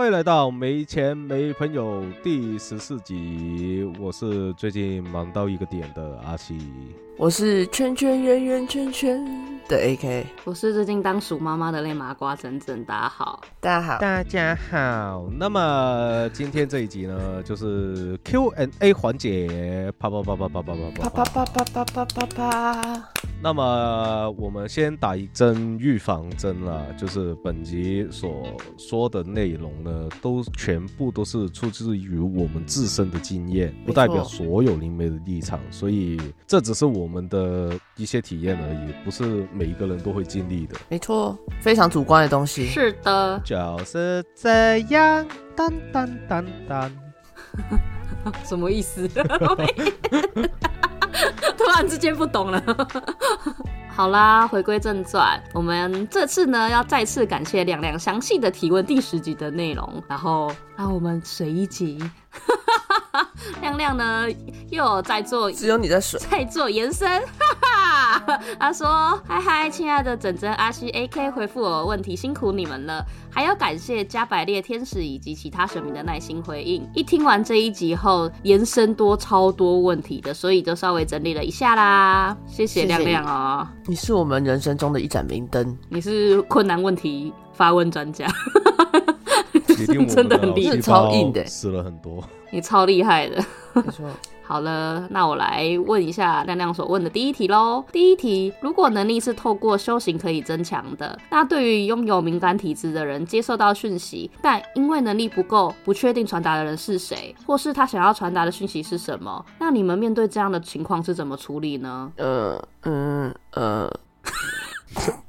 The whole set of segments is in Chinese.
欢迎来到没钱没朋友第十四集，我是最近忙到一个点的阿西。我是圈圈圆圆圈圈的 AK，我是最近当鼠妈妈的泪麻瓜整整，大家好，大家好，大家好。那么今天这一集呢，就是 Q&A 环节，啪啪啪啪啪啪啪啪啪啪啪啪啪啪。那么我们先打一针预防针啦，就是本集所说的内容呢，都全部都是出自于我们自身的经验，不代表所有灵媒的立场，所以这只是我。我们的一些体验而已，不是每一个人都会经历的。没错，非常主观的东西。是的，就是这样。当当当当，什么意思？突然之间不懂了。好啦，回归正传，我们这次呢要再次感谢亮亮详细的提问第十集的内容，然后让我们随一集。亮亮呢，又有在做，只有你在水，在做延伸。哈哈，他说：“嗨嗨，亲爱的整整阿西 AK 回复我问题，辛苦你们了。还要感谢加百列天使以及其他神明的耐心回应。一听完这一集后，延伸多超多问题的，所以就稍微整理了一下啦。谢谢亮亮哦，你是我们人生中的一盏明灯，你是困难问题发问专家。” 真的很厉害，超硬的，死了很多。你超厉害的，没错。好了，那我来问一下亮亮所问的第一题喽。第一题，如果能力是透过修行可以增强的，那对于拥有敏感体质的人，接受到讯息，但因为能力不够，不确定传达的人是谁，或是他想要传达的讯息是什么，那你们面对这样的情况是怎么处理呢？呃嗯呃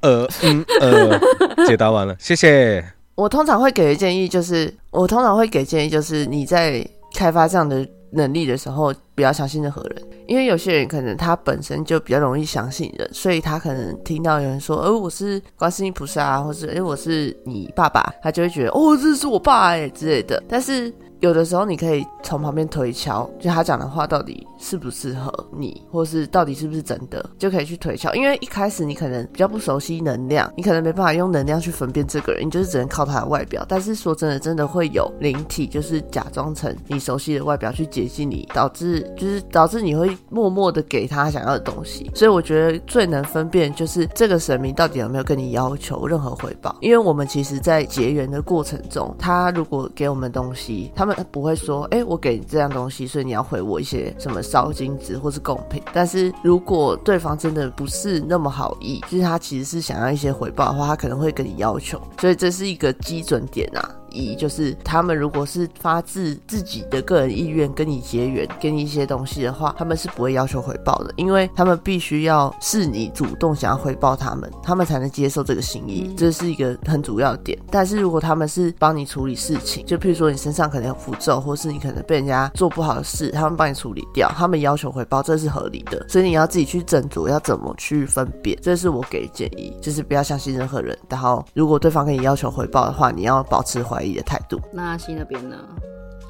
呃嗯呃，解答完了，谢谢。我通常会给的建议就是，我通常会给建议就是，你在开发这样的能力的时候，不要相信任何人，因为有些人可能他本身就比较容易相信人，所以他可能听到有人说，呃，我是观世音菩萨，或是哎，我是你爸爸，他就会觉得，哦，这是我爸哎之类的，但是。有的时候你可以从旁边推敲，就他讲的话到底适不适合你，或是到底是不是真的，就可以去推敲。因为一开始你可能比较不熟悉能量，你可能没办法用能量去分辨这个人，你就是只能靠他的外表。但是说真的，真的会有灵体，就是假装成你熟悉的外表去接近你，导致就是导致你会默默的给他想要的东西。所以我觉得最能分辨就是这个神明到底有没有跟你要求任何回报。因为我们其实在结缘的过程中，他如果给我们东西，他们。他不会说，哎，我给你这样东西，所以你要回我一些什么烧金子或是贡品。但是如果对方真的不是那么好意，就是他其实是想要一些回报的话，他可能会跟你要求。所以这是一个基准点啊。一就是他们如果是发自自己的个人意愿跟你结缘，给你一些东西的话，他们是不会要求回报的，因为他们必须要是你主动想要回报他们，他们才能接受这个心意，这是一个很主要的点。但是如果他们是帮你处理事情，就譬如说你身上可能有符咒，或是你可能被人家做不好的事，他们帮你处理掉，他们要求回报，这是合理的。所以你要自己去斟酌要怎么去分辨，这是我给的建议，就是不要相信任何人。然后如果对方跟你要求回报的话，你要保持怀。的态度，那阿西那边呢？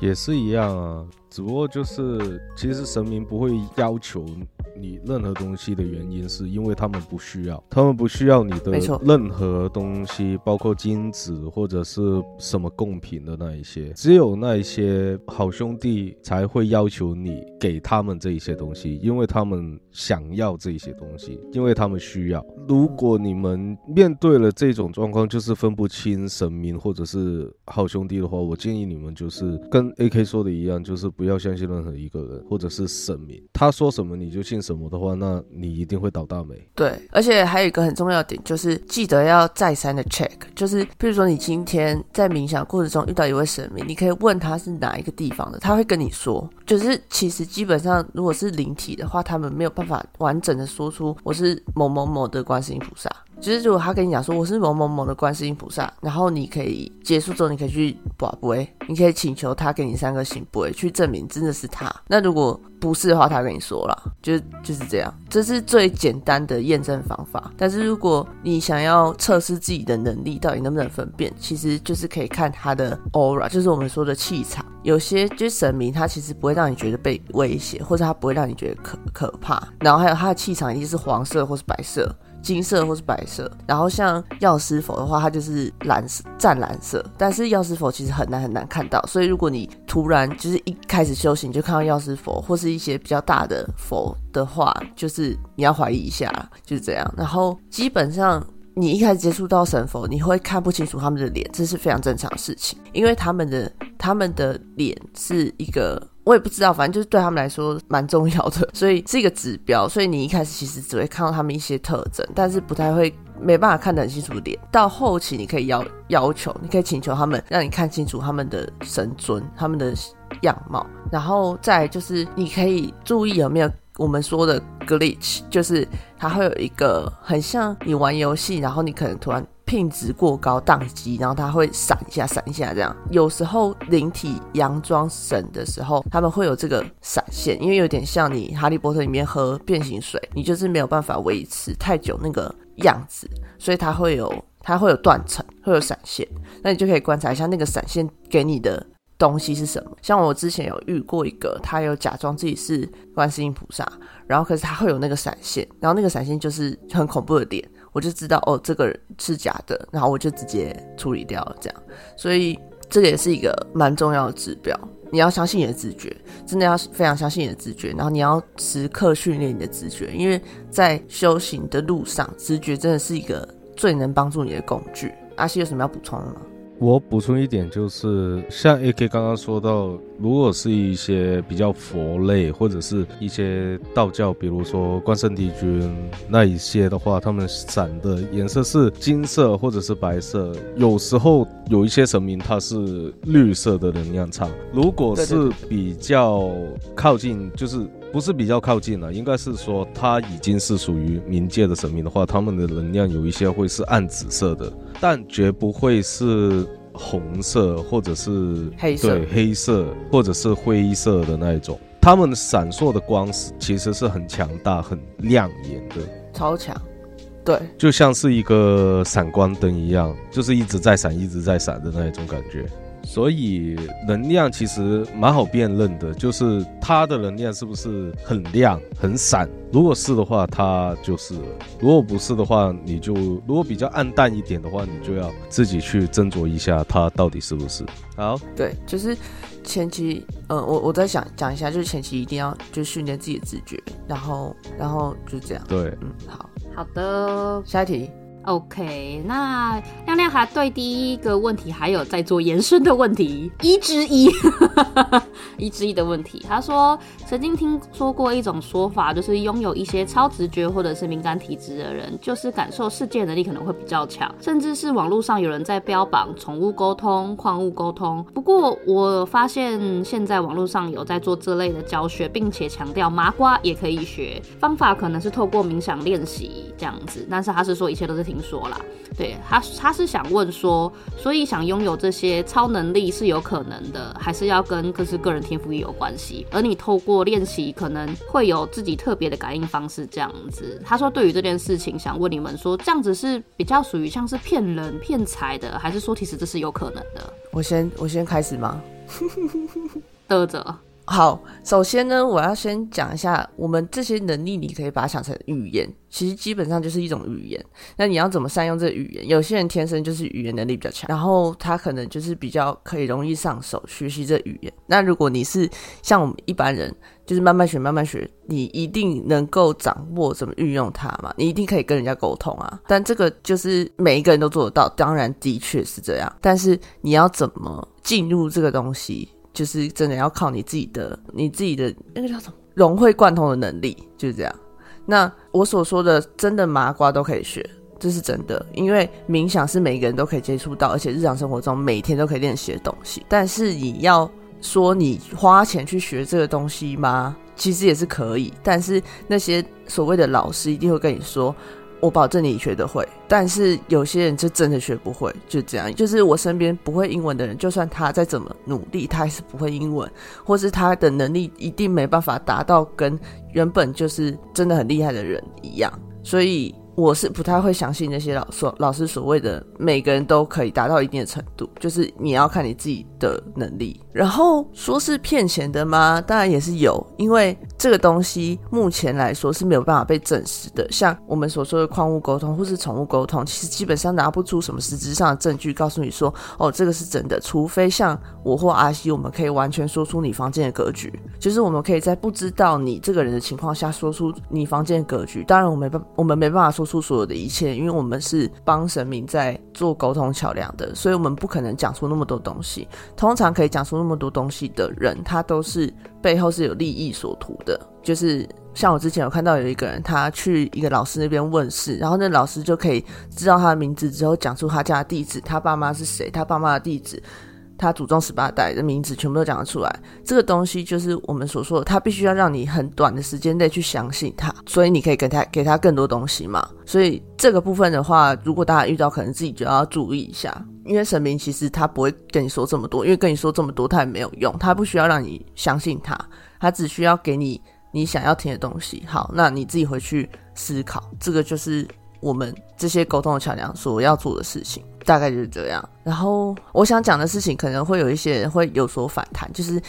也是一样啊，只不过就是其实神明不会要求。你任何东西的原因是因为他们不需要，他们不需要你的任何东西，包括金子或者是什么贡品的那一些，只有那一些好兄弟才会要求你给他们这一些东西，因为他们想要这些东西，因为他们需要。如果你们面对了这种状况，就是分不清神明或者是好兄弟的话，我建议你们就是跟 A K 说的一样，就是不不要相信任何一个人或者是神明，他说什么你就信。什么的话，那你一定会倒大霉。对，而且还有一个很重要的点，就是记得要再三的 check。就是，比如说你今天在冥想过程中遇到一位神明，你可以问他是哪一个地方的，他会跟你说。就是其实基本上，如果是灵体的话，他们没有办法完整的说出我是某某某的观世音菩萨。就是如果他跟你讲说我是某某某的观世音菩萨，然后你可以结束之后，你可以去卜卜，你可以请求他给你三个行卜，去证明真的是他。那如果不是的话，他跟你说了，就就是这样，这是最简单的验证方法。但是如果你想要测试自己的能力到底能不能分辨，其实就是可以看他的 aura，就是我们说的气场。有些就是神明，他其实不会让你觉得被威胁，或者他不会让你觉得可可怕。然后还有他的气场一定是黄色或是白色。金色或是白色。然后像药师佛的话，它就是蓝色湛蓝色。但是药师佛其实很难很难看到，所以如果你突然就是一开始修行就看到药师佛或是一些比较大的佛的话，就是你要怀疑一下，就是这样。然后基本上。你一开始接触到神佛，你会看不清楚他们的脸，这是非常正常的事情，因为他们的他们的脸是一个，我也不知道，反正就是对他们来说蛮重要的，所以是一个指标。所以你一开始其实只会看到他们一些特征，但是不太会没办法看得很清楚脸。到后期你可以要要求，你可以请求他们让你看清楚他们的神尊、他们的样貌，然后再就是你可以注意有没有。我们说的 glitch 就是它会有一个很像你玩游戏，然后你可能突然品质过高宕机，然后它会闪一下闪一下这样。有时候灵体佯装神的时候，他们会有这个闪现，因为有点像你哈利波特里面喝变形水，你就是没有办法维持太久那个样子，所以它会有它会有断层，会有闪现。那你就可以观察一下那个闪现给你的。东西是什么？像我之前有遇过一个，他有假装自己是观世音菩萨，然后可是他会有那个闪现，然后那个闪现就是很恐怖的点，我就知道哦，这个人是假的，然后我就直接处理掉了。这样，所以这个也是一个蛮重要的指标。你要相信你的直觉，真的要非常相信你的直觉，然后你要时刻训练你的直觉，因为在修行的路上，直觉真的是一个最能帮助你的工具。阿西有什么要补充的吗？我补充一点，就是像 AK 刚刚说到，如果是一些比较佛类或者是一些道教，比如说关圣帝君那一些的话，他们闪的颜色是金色或者是白色。有时候有一些神明他是绿色的能量场。如果是比较靠近，就是不是比较靠近了，应该是说它已经是属于冥界的神明的话，他们的能量有一些会是暗紫色的。但绝不会是红色或者是黑色，对黑色或者是灰色的那一种。他们闪烁的光是其实是很强大、很亮眼的，超强。对，就像是一个闪光灯一样，就是一直在闪、一直在闪的那一种感觉。所以能量其实蛮好辨认的，就是它的能量是不是很亮、很闪。如果是的话，它就是；如果不是的话，你就如果比较暗淡一点的话，你就要自己去斟酌一下它到底是不是。好，对，就是前期，嗯，我我在想讲一下，就是前期一定要就训练自己的直觉，然后然后就这样。对，嗯，好好的，下一题。OK，那亮亮还对第一个问题还有在做延伸的问题，一之一，一之一的问题。他说曾经听说过一种说法，就是拥有一些超直觉或者是敏感体质的人，就是感受世界能力可能会比较强，甚至是网络上有人在标榜宠物沟通、矿物沟通。不过我发现现在网络上有在做这类的教学，并且强调麻瓜也可以学，方法可能是透过冥想练习这样子，但是他是说一切都是听说啦，对他，他是想问说，所以想拥有这些超能力是有可能的，还是要跟各是个人天赋也有关系？而你透过练习，可能会有自己特别的感应方式，这样子。他说，对于这件事情，想问你们说，这样子是比较属于像是骗人骗财的，还是说其实这是有可能的？我先我先开始吗？得着。好，首先呢，我要先讲一下，我们这些能力，你可以把它想成语言，其实基本上就是一种语言。那你要怎么善用这个语言？有些人天生就是语言能力比较强，然后他可能就是比较可以容易上手学习这语言。那如果你是像我们一般人，就是慢慢学，慢慢学，你一定能够掌握怎么运用它嘛？你一定可以跟人家沟通啊。但这个就是每一个人都做得到，当然的确是这样。但是你要怎么进入这个东西？就是真的要靠你自己的、你自己的那个叫什么融会贯通的能力，就是这样。那我所说的真的麻瓜都可以学，这是真的，因为冥想是每个人都可以接触到，而且日常生活中每天都可以练习的东西。但是你要说你花钱去学这个东西吗？其实也是可以，但是那些所谓的老师一定会跟你说。我保证你学得会，但是有些人就真的学不会，就这样。就是我身边不会英文的人，就算他再怎么努力，他还是不会英文，或是他的能力一定没办法达到跟原本就是真的很厉害的人一样。所以我是不太会相信那些老所老师所谓的每个人都可以达到一定的程度，就是你要看你自己的能力。然后说是骗钱的吗？当然也是有，因为。这个东西目前来说是没有办法被证实的。像我们所说的矿物沟通或是宠物沟通，其实基本上拿不出什么实质上的证据告诉你说，哦，这个是真的。除非像我或阿西，我们可以完全说出你房间的格局，就是我们可以在不知道你这个人的情况下说出你房间的格局。当然，我没办，我们没办法说说出所有的一切，因为我们是帮神明在做沟通桥梁的，所以我们不可能讲出那么多东西。通常可以讲出那么多东西的人，他都是背后是有利益所图的。就是像我之前有看到有一个人，他去一个老师那边问事，然后那老师就可以知道他的名字之后，讲出他家的地址，他爸妈是谁，他爸妈的地址。他祖宗十八代的名字全部都讲得出来，这个东西就是我们所说的，他必须要让你很短的时间内去相信他，所以你可以给他给他更多东西嘛。所以这个部分的话，如果大家遇到，可能自己就要注意一下，因为神明其实他不会跟你说这么多，因为跟你说这么多他也没有用，他不需要让你相信他，他只需要给你你想要听的东西。好，那你自己回去思考，这个就是我们这些沟通的桥梁所要做的事情。大概就是这样。然后我想讲的事情，可能会有一些人会有所反弹，就是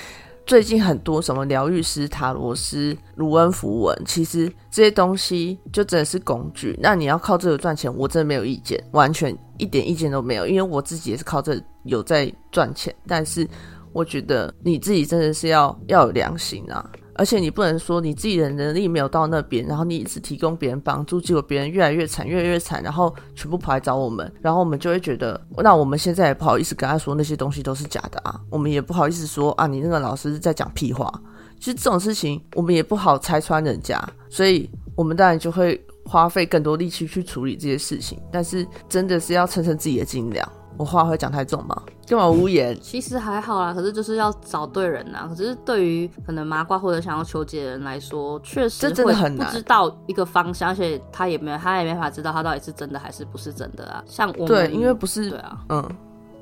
最近很多什么疗愈师、塔罗师、卢恩符文，其实这些东西就真的是工具。那你要靠这个赚钱，我真的没有意见，完全一点意见都没有，因为我自己也是靠这有在赚钱。但是我觉得你自己真的是要要有良心啊。而且你不能说你自己的能力没有到那边，然后你一直提供别人帮助，结果别人越来越惨，越来越惨，然后全部跑来找我们，然后我们就会觉得，那我们现在也不好意思跟他说那些东西都是假的啊，我们也不好意思说啊，你那个老师在讲屁话。其实这种事情我们也不好拆穿人家，所以我们当然就会花费更多力气去处理这些事情。但是真的是要称称自己的斤两。我话会讲太重吗？干嘛无言？其实还好啦，可是就是要找对人呐。可是对于可能麻瓜或者想要求解的人来说，确实这真的很难，不知道一个方向，而且他也没有，他也没法知道他到底是真的还是不是真的啊。像我们对，因为不是对啊，嗯，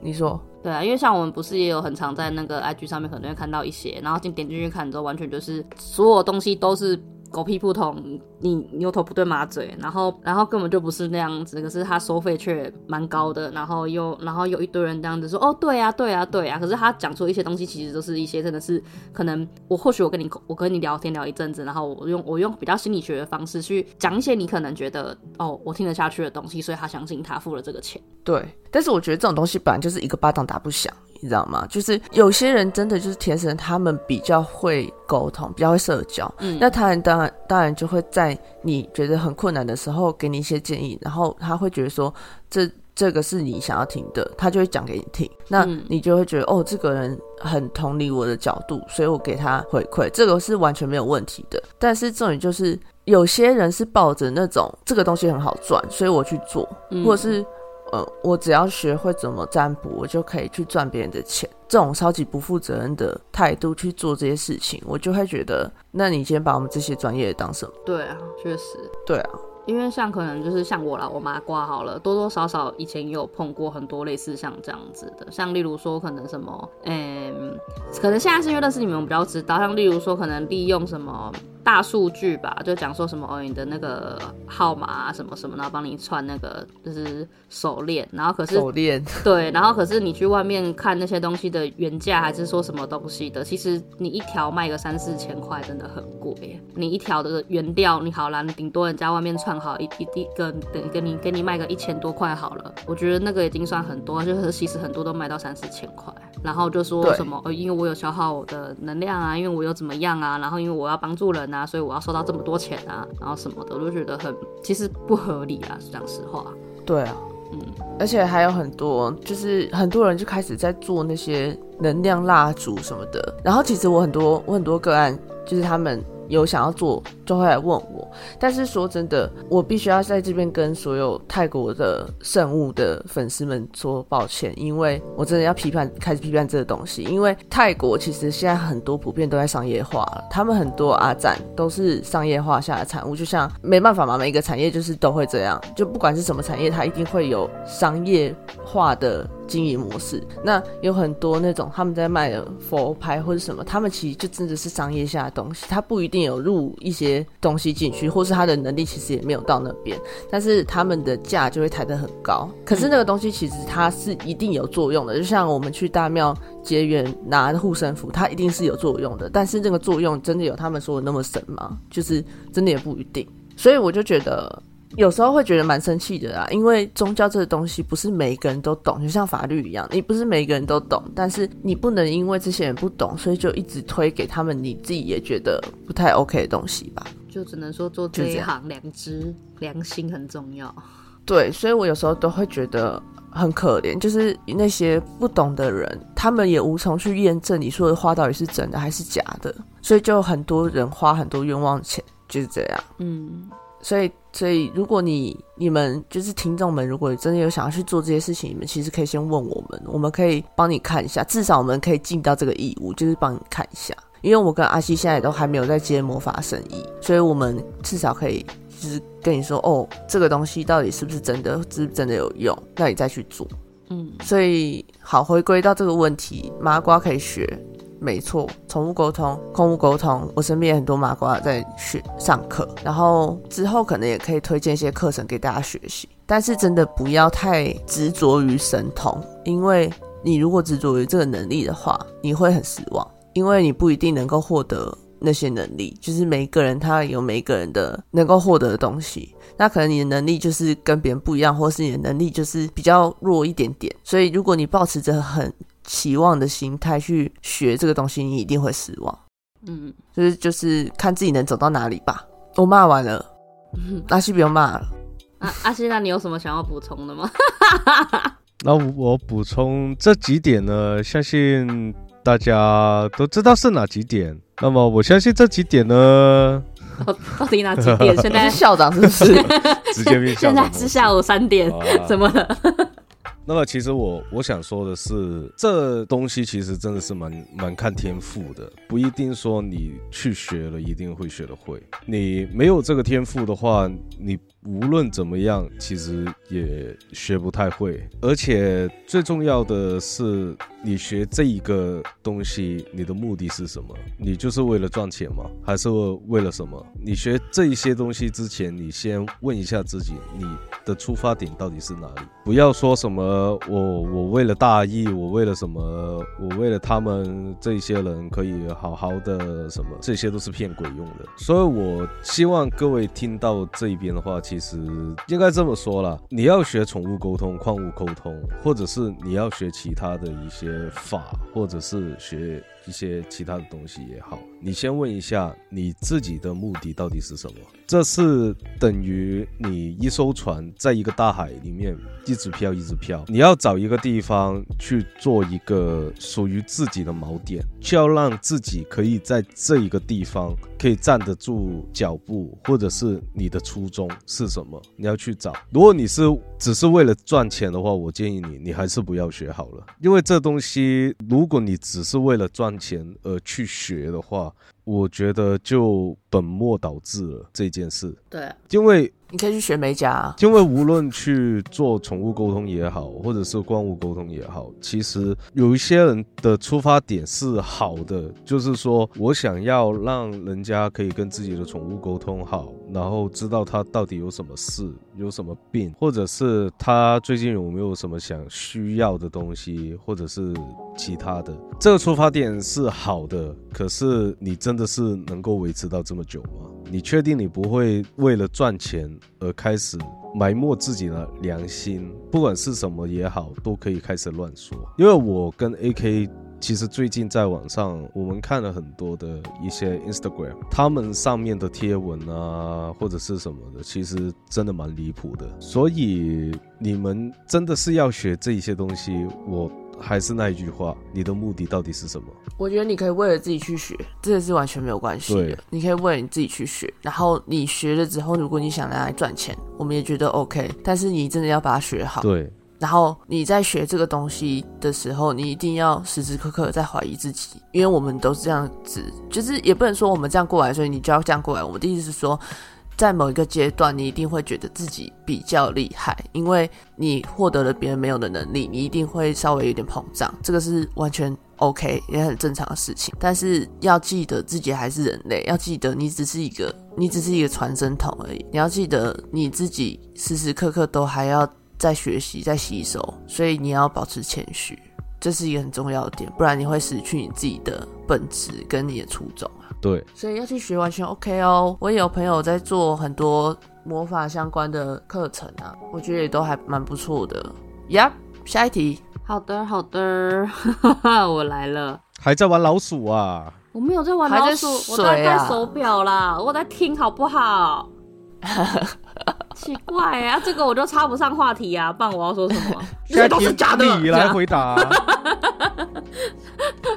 你说对啊，因为像我们不是也有很常在那个 IG 上面可能会看到一些，然后进点进去看之后，完全就是所有东西都是。狗屁不通，你牛头不对马嘴，然后然后根本就不是那样子，可是他收费却蛮高的，然后又然后有一堆人这样子说，哦对啊对啊对啊，可是他讲出一些东西，其实都是一些真的是可能我或许我跟你我跟你聊天聊一阵子，然后我用我用比较心理学的方式去讲一些你可能觉得哦我听得下去的东西，所以他相信他付了这个钱。对，但是我觉得这种东西本来就是一个巴掌打不响。你知道吗？就是有些人真的就是天生，他们比较会沟通，比较会社交。嗯，那他人当然当然就会在你觉得很困难的时候给你一些建议，然后他会觉得说这这个是你想要听的，他就会讲给你听。那你就会觉得哦，这个人很同理我的角度，所以我给他回馈，这个是完全没有问题的。但是重点就是有些人是抱着那种这个东西很好赚，所以我去做，或者是。呃，我只要学会怎么占卜，我就可以去赚别人的钱。这种超级不负责任的态度去做这些事情，我就会觉得，那你今天把我们这些专业当什么？对啊，确实，对啊。因为像可能就是像我啦，我麻瓜好了，多多少少以前也有碰过很多类似像这样子的，像例如说可能什么，嗯，可能现在是因为认识你们比较知道，像例如说可能利用什么大数据吧，就讲说什么哦你的那个号码啊什么什么，然后帮你串那个就是手链，然后可是手链 对，然后可是你去外面看那些东西的原价还是说什么东西的，其实你一条卖个三四千块真的很贵，你一条的原料你好啦，你顶多人家外面串。好一一一个等给你给你卖个一千多块好了，我觉得那个已经算很多，就是其实很多都卖到三四千块，然后就说什么呃，因为我有消耗我的能量啊，因为我有怎么样啊，然后因为我要帮助人啊，所以我要收到这么多钱啊，然后什么的，我就觉得很其实不合理啊，讲实话。对啊，嗯，而且还有很多，就是很多人就开始在做那些能量蜡烛什么的，然后其实我很多我很多个案就是他们。有想要做，就会来问我。但是说真的，我必须要在这边跟所有泰国的圣物的粉丝们说抱歉，因为我真的要批判，开始批判这个东西。因为泰国其实现在很多普遍都在商业化了，他们很多阿展都是商业化下的产物。就像没办法嘛，每一个产业就是都会这样，就不管是什么产业，它一定会有商业化的。经营模式。那有很多那种他们在卖的佛牌或者什么，他们其实就真的是商业下的东西，他不一定有入一些东西进去，或是他的能力其实也没有到那边，但是他们的价就会抬得很高。可是那个东西其实它是一定有作用的，就像我们去大庙结缘拿护身符，它一定是有作用的。但是这个作用真的有他们说的那么神吗？就是真的也不一定。所以我就觉得。有时候会觉得蛮生气的啦，因为宗教这个东西不是每一个人都懂，就像法律一样，你不是每一个人都懂，但是你不能因为这些人不懂，所以就一直推给他们你自己也觉得不太 OK 的东西吧。就只能说做这一行，良知、良心很重要。对，所以我有时候都会觉得很可怜，就是那些不懂的人，他们也无从去验证你说的话到底是真的还是假的，所以就很多人花很多冤枉钱，就是这样。嗯。所以，所以，如果你、你们就是听众们，如果真的有想要去做这些事情，你们其实可以先问我们，我们可以帮你看一下，至少我们可以尽到这个义务，就是帮你看一下。因为我跟阿西现在都还没有在接魔法生意，所以我们至少可以就是跟你说，哦，这个东西到底是不是真的，是不是真的有用，那你再去做。嗯，所以好，回归到这个问题，麻瓜可以学。没错，宠物沟通、空物沟通，我身边很多麻瓜在学上课，然后之后可能也可以推荐一些课程给大家学习。但是真的不要太执着于神通，因为你如果执着于这个能力的话，你会很失望，因为你不一定能够获得那些能力。就是每一个人他有每一个人的能够获得的东西，那可能你的能力就是跟别人不一样，或是你的能力就是比较弱一点点。所以如果你保持着很期望的心态去学这个东西，你一定会失望。嗯，就是就是看自己能走到哪里吧。我骂完了，阿西不用骂了。阿阿西，那你有什么想要补充的吗？那我补充这几点呢，相信大家都知道是哪几点。那么我相信这几点呢，到底哪几点？现在是校长是不是？直接变校长。现在是下午三点，怎么了？那么其实我我想说的是，这东西其实真的是蛮蛮看天赋的，不一定说你去学了一定会学得会。你没有这个天赋的话，你无论怎么样，其实也学不太会。而且最重要的是，你学这一个东西，你的目的是什么？你就是为了赚钱吗？还是为了什么？你学这一些东西之前，你先问一下自己，你的出发点到底是哪里？不要说什么。我我为了大义，我为了什么？我为了他们这些人可以好好的什么？这些都是骗鬼用的。所以我希望各位听到这一边的话，其实应该这么说了：你要学宠物沟通、矿物沟通，或者是你要学其他的一些法，或者是学。一些其他的东西也好，你先问一下你自己的目的到底是什么？这是等于你一艘船在一个大海里面一直漂一直漂，你要找一个地方去做一个属于自己的锚点，就要让自己可以在这一个地方可以站得住脚步，或者是你的初衷是什么？你要去找。如果你是只是为了赚钱的话，我建议你，你还是不要学好了，因为这东西，如果你只是为了赚。钱而去学的话，我觉得就本末倒置了这件事。对，因为。你可以去学美甲，因为无论去做宠物沟通也好，或者是观物沟通也好，其实有一些人的出发点是好的，就是说我想要让人家可以跟自己的宠物沟通好，然后知道他到底有什么事、有什么病，或者是他最近有没有什么想需要的东西，或者是其他的。这个出发点是好的，可是你真的是能够维持到这么久吗？你确定你不会为了赚钱而开始埋没自己的良心？不管是什么也好，都可以开始乱说。因为我跟 AK 其实最近在网上，我们看了很多的一些 Instagram，他们上面的贴文啊，或者是什么的，其实真的蛮离谱的。所以你们真的是要学这一些东西，我。还是那一句话，你的目的到底是什么？我觉得你可以为了自己去学，这个是完全没有关系的。你可以为了你自己去学，然后你学了之后，如果你想拿来赚钱，我们也觉得 OK。但是你真的要把它学好。对。然后你在学这个东西的时候，你一定要时时刻刻在怀疑自己，因为我们都是这样子，就是也不能说我们这样过来，所以你就要这样过来。我的意思是说。在某一个阶段，你一定会觉得自己比较厉害，因为你获得了别人没有的能力，你一定会稍微有点膨胀，这个是完全 OK 也很正常的事情。但是要记得自己还是人类，要记得你只是一个，你只是一个传声筒而已。你要记得你自己时时刻刻都还要在学习，在吸收，所以你要保持谦虚，这是一个很重要的点，不然你会失去你自己的本质跟你的初衷啊。对，所以要去学完全 OK 哦。我也有朋友在做很多魔法相关的课程啊，我觉得也都还蛮不错的。Yep，，下一题。好的，好的，我来了。还在玩老鼠啊？我没有在玩老鼠，我在戴手表啦，我在听好不好？奇怪啊，这个我就插不上话题啊，不然我要说什么？这都是假的，你来回答。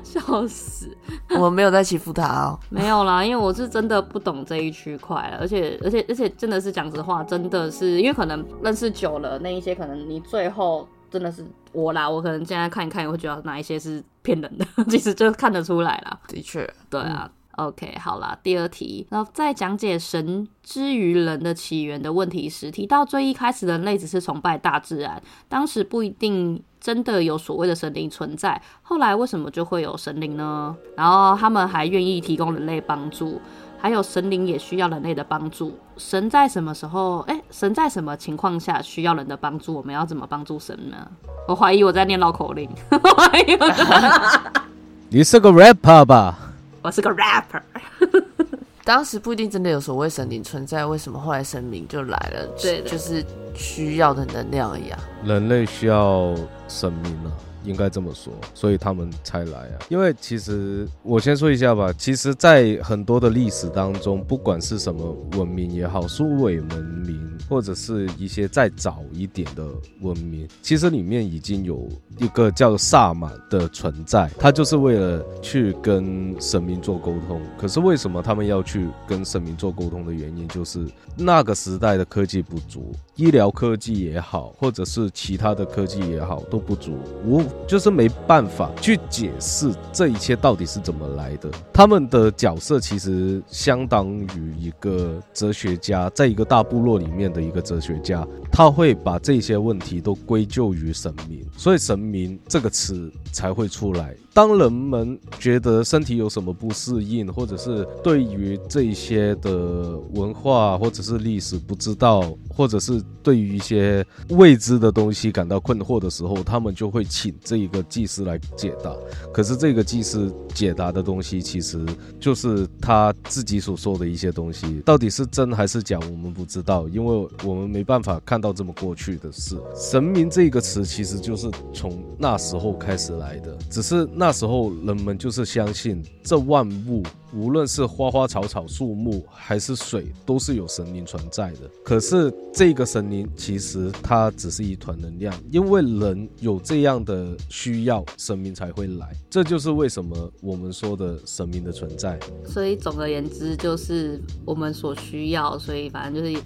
笑死！我没有在欺负他哦，没有啦，因为我是真的不懂这一区块了，而且而且而且真的是讲实话，真的是因为可能认识久了，那一些可能你最后真的是我啦，我可能现在看一看，会觉得哪一些是骗人的，其实就看得出来啦。的确，对啊。OK，好啦，第二题。那在讲解神之于人的起源的问题时，提到最一开始人类只是崇拜大自然，当时不一定真的有所谓的神灵存在。后来为什么就会有神灵呢？然后他们还愿意提供人类帮助，还有神灵也需要人类的帮助。神在什么时候？哎，神在什么情况下需要人的帮助？我们要怎么帮助神呢？我怀疑我在念绕口令。你是个 rapper 吧？我是个 rapper，当时不一定真的有所谓神灵存在，为什么后来神明就来了？对，就是需要的能量一样。人类需要神明啊。应该这么说，所以他们才来啊。因为其实我先说一下吧，其实，在很多的历史当中，不管是什么文明也好，苏伟文明或者是一些再早一点的文明，其实里面已经有一个叫萨满的存在，他就是为了去跟神明做沟通。可是为什么他们要去跟神明做沟通的原因，就是那个时代的科技不足，医疗科技也好，或者是其他的科技也好，都不足，无。就是没办法去解释这一切到底是怎么来的。他们的角色其实相当于一个哲学家，在一个大部落里面的一个哲学家，他会把这些问题都归咎于神明，所以“神明”这个词才会出来。当人们觉得身体有什么不适应，或者是对于这些的文化或者是历史不知道，或者是对于一些未知的东西感到困惑的时候，他们就会请这一个祭司来解答。可是这个祭司解答的东西，其实就是他自己所说的一些东西，到底是真还是假，我们不知道，因为我们没办法看到这么过去的事。神明这个词其实就是从那时候开始来的，只是那。时候人们就是相信这万物，无论是花花草草、树木还是水，都是有神灵存在的。可是这个神灵其实它只是一团能量，因为人有这样的需要，神明才会来。这就是为什么我们说的神明的存在。所以总而言之，就是我们所需要，所以反正就是。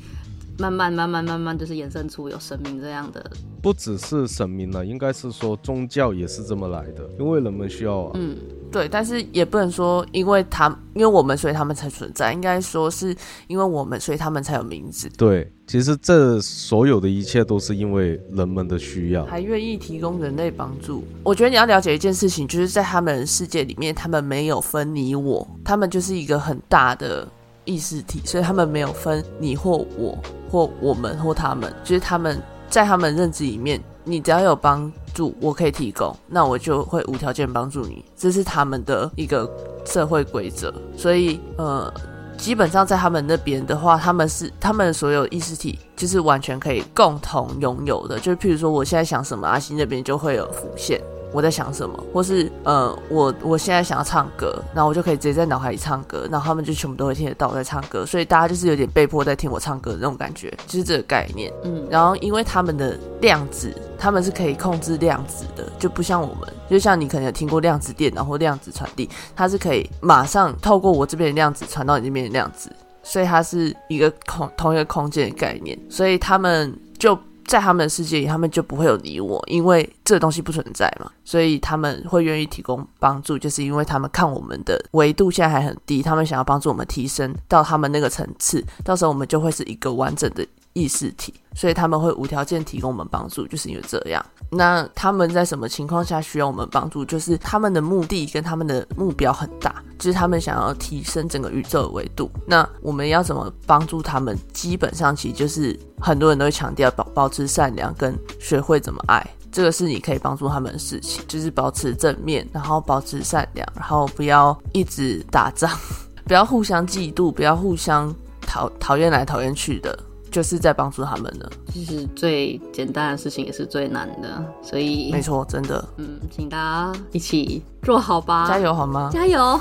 慢慢慢慢慢慢，就是衍生出有神明这样的，不只是神明了，应该是说宗教也是这么来的，因为人们需要啊。嗯，对，但是也不能说因为他因为我们所以他们才存在，应该说是因为我们所以他们才有名字。对，其实这所有的一切都是因为人们的需要，还愿意提供人类帮助。我觉得你要了解一件事情，就是在他们世界里面，他们没有分你我，他们就是一个很大的。意识体，所以他们没有分你或我或我们或他们，就是他们在他们认知里面，你只要有帮助，我可以提供，那我就会无条件帮助你，这是他们的一个社会规则。所以，呃，基本上在他们那边的话，他们是他们所有意识体就是完全可以共同拥有的，就譬如说我现在想什么，阿星那边就会有浮现。我在想什么，或是呃，我我现在想要唱歌，然后我就可以直接在脑海里唱歌，然后他们就全部都会听得到我在唱歌，所以大家就是有点被迫在听我唱歌的那种感觉，就是这个概念。嗯，然后因为他们的量子，他们是可以控制量子的，就不像我们，就像你可能有听过量子电脑或量子传递，它是可以马上透过我这边的量子传到你那边的量子，所以它是一个空同一个空间的概念，所以他们就。在他们的世界里，他们就不会有你我，因为这个东西不存在嘛，所以他们会愿意提供帮助，就是因为他们看我们的维度现在还很低，他们想要帮助我们提升到他们那个层次，到时候我们就会是一个完整的。意识体，所以他们会无条件提供我们帮助，就是因为这样。那他们在什么情况下需要我们帮助？就是他们的目的跟他们的目标很大，就是他们想要提升整个宇宙的维度。那我们要怎么帮助他们？基本上其实就是很多人都会强调保保持善良跟学会怎么爱，这个是你可以帮助他们的事情，就是保持正面，然后保持善良，然后不要一直打仗，不要互相嫉妒，不要互相讨讨厌来讨厌去的。就是在帮助他们的，其实最简单的事情也是最难的，所以没错，真的，嗯，请大家一起做好吧，加油好吗？加油！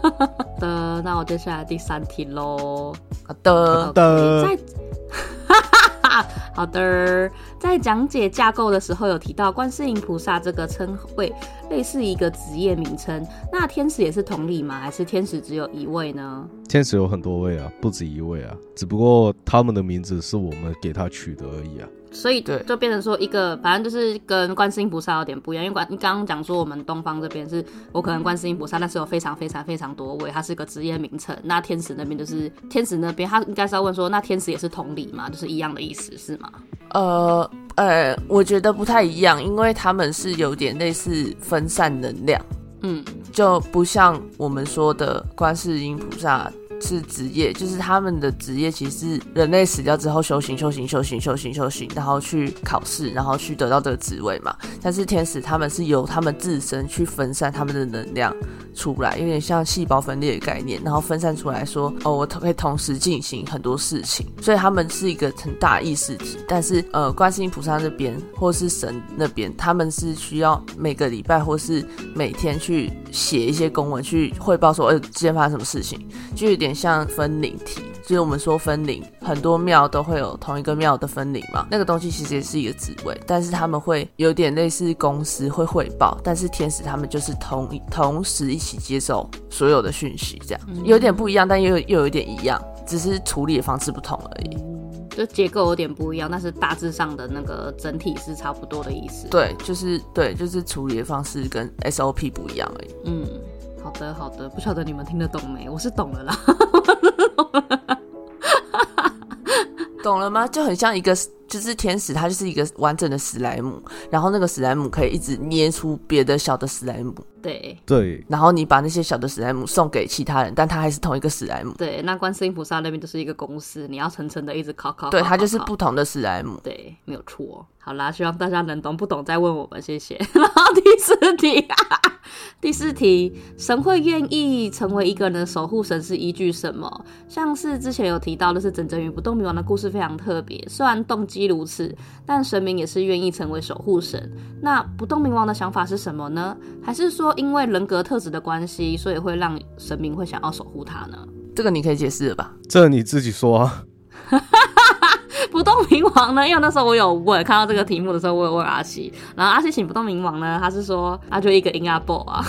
的，那我接下来第三题喽。好的，的。好的，在讲解架构的时候有提到观世音菩萨这个称谓类似一个职业名称，那天使也是同理吗？还是天使只有一位呢？天使有很多位啊，不止一位啊，只不过他们的名字是我们给他取的而已啊。所以就变成说一个，反正就是跟观世音菩萨有点不一样，因为观你刚刚讲说我们东方这边是我可能观世音菩萨，那是有非常非常非常多位，它是个职业名称。那天使那边就是天使那边，他应该是要问说，那天使也是同理嘛，就是一样的意思是吗？呃呃，我觉得不太一样，因为他们是有点类似分散能量，嗯，就不像我们说的观世音菩萨。是职业，就是他们的职业，其实是人类死掉之后修行、修行、修行、修行、修行，然后去考试，然后去得到这个职位嘛。但是天使他们是由他们自身去分散他们的能量出来，有点像细胞分裂的概念，然后分散出来说，哦，我可以同时进行很多事情，所以他们是一个很大意识体。但是呃，观世音菩萨那边或是神那边，他们是需要每个礼拜或是每天去写一些公文去汇报说，呃，今天发生什么事情，就有点。像分灵体，就是我们说分灵，很多庙都会有同一个庙的分灵嘛。那个东西其实也是一个职位，但是他们会有点类似公司会汇报，但是天使他们就是同同时一起接受所有的讯息，这样有点不一样，但又又有一点一样，只是处理的方式不同而已。就结构有点不一样，但是大致上的那个整体是差不多的意思。对，就是对，就是处理的方式跟 SOP 不一样而已。嗯。好的，好的，不晓得你们听得懂没？我是懂了啦，懂了吗？就很像一个。就是天使，它就是一个完整的史莱姆，然后那个史莱姆可以一直捏出别的小的史莱姆。对对，然后你把那些小的史莱姆送给其他人，但它还是同一个史莱姆。对，那观世音菩萨那边就是一个公司，你要层层的一直考考。对，它就是不同的史莱姆。对，没有错。好啦，希望大家能懂，不懂再问我们，谢谢。然后第四题，第四题，神会愿意成为一个人的守护神是依据什么？像是之前有提到的是整整与不动明王的故事非常特别，虽然动机。如此，但神明也是愿意成为守护神。那不动明王的想法是什么呢？还是说因为人格特质的关系，所以会让神明会想要守护他呢？这个你可以解释了吧？这你自己说啊。不动明王呢？因为那时候我有问，看到这个题目的时候，我有问阿西，然后阿西请不动明王呢，他是说他就一个 in a b 啊，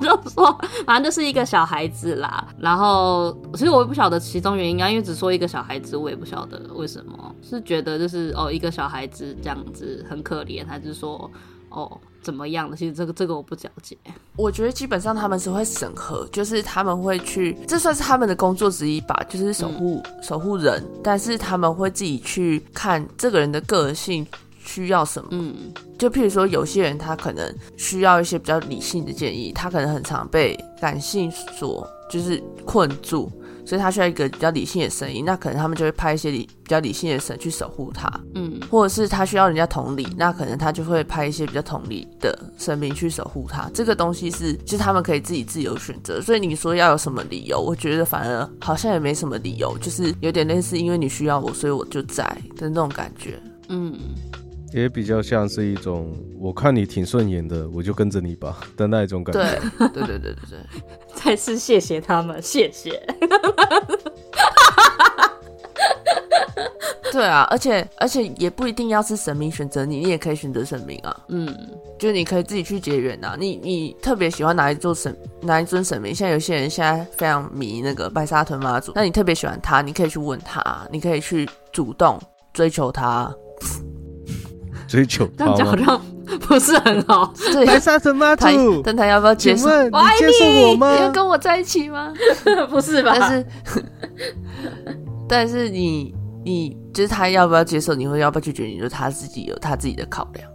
然后就说反正就是一个小孩子啦。然后其实我也不晓得其中原因啊，因为只说一个小孩子，我也不晓得为什么，是觉得就是哦一个小孩子这样子很可怜，还是说哦？怎么样的？其实这个这个我不了解。我觉得基本上他们是会审核，就是他们会去，这算是他们的工作之一吧，就是守护守护人。但是他们会自己去看这个人的个性需要什么。嗯，就譬如说有些人他可能需要一些比较理性的建议，他可能很常被感性所就是困住。所以他需要一个比较理性的声音，那可能他们就会派一些理比较理性的神去守护他，嗯，或者是他需要人家同理，那可能他就会派一些比较同理的神明去守护他。这个东西是，就是他们可以自己自由选择。所以你说要有什么理由，我觉得反而好像也没什么理由，就是有点类似因为你需要我，所以我就在的那种感觉，嗯。也比较像是一种，我看你挺顺眼的，我就跟着你吧 的那一种感觉。对 对对对对对，再次谢谢他们，谢谢。对啊，而且而且也不一定要是神明选择你，你也可以选择神明啊。嗯，就是你可以自己去结缘啊。你你特别喜欢哪一座神，哪一尊神明？像有些人现在非常迷那个白沙屯妈祖，那你特别喜欢他，你可以去问他，你可以去主动追求他。追求他吗？好像不是很好。白沙屯妈祖，但他要不要接受？你接受我吗？你要跟我在一起吗？不是吧？但是，但是你你就是他要不要接受？你会要不要拒绝？你就他自己有他自己的考量。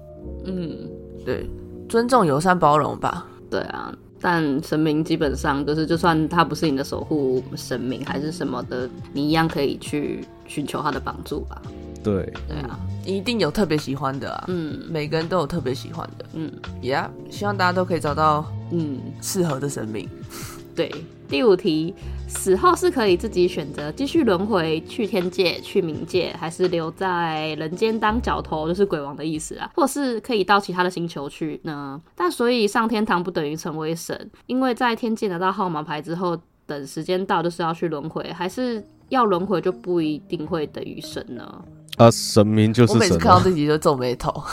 嗯，对，尊重、友善、包容吧。对啊。但神明基本上就是，就算他不是你的守护神明还是什么的，你一样可以去寻求他的帮助吧。对，对啊，一定有特别喜欢的啊。嗯，每个人都有特别喜欢的。嗯，Yeah，希望大家都可以找到嗯适合的神明。对，第五题。死后是可以自己选择继续轮回去天界、去冥界，还是留在人间当角头，就是鬼王的意思啊？或是可以到其他的星球去呢？但所以上天堂不等于成为神，因为在天界拿到号码牌之后，等时间到就是要去轮回，还是要轮回就不一定会等于神呢？啊，神明就是神。我每次看到这集就皱眉头。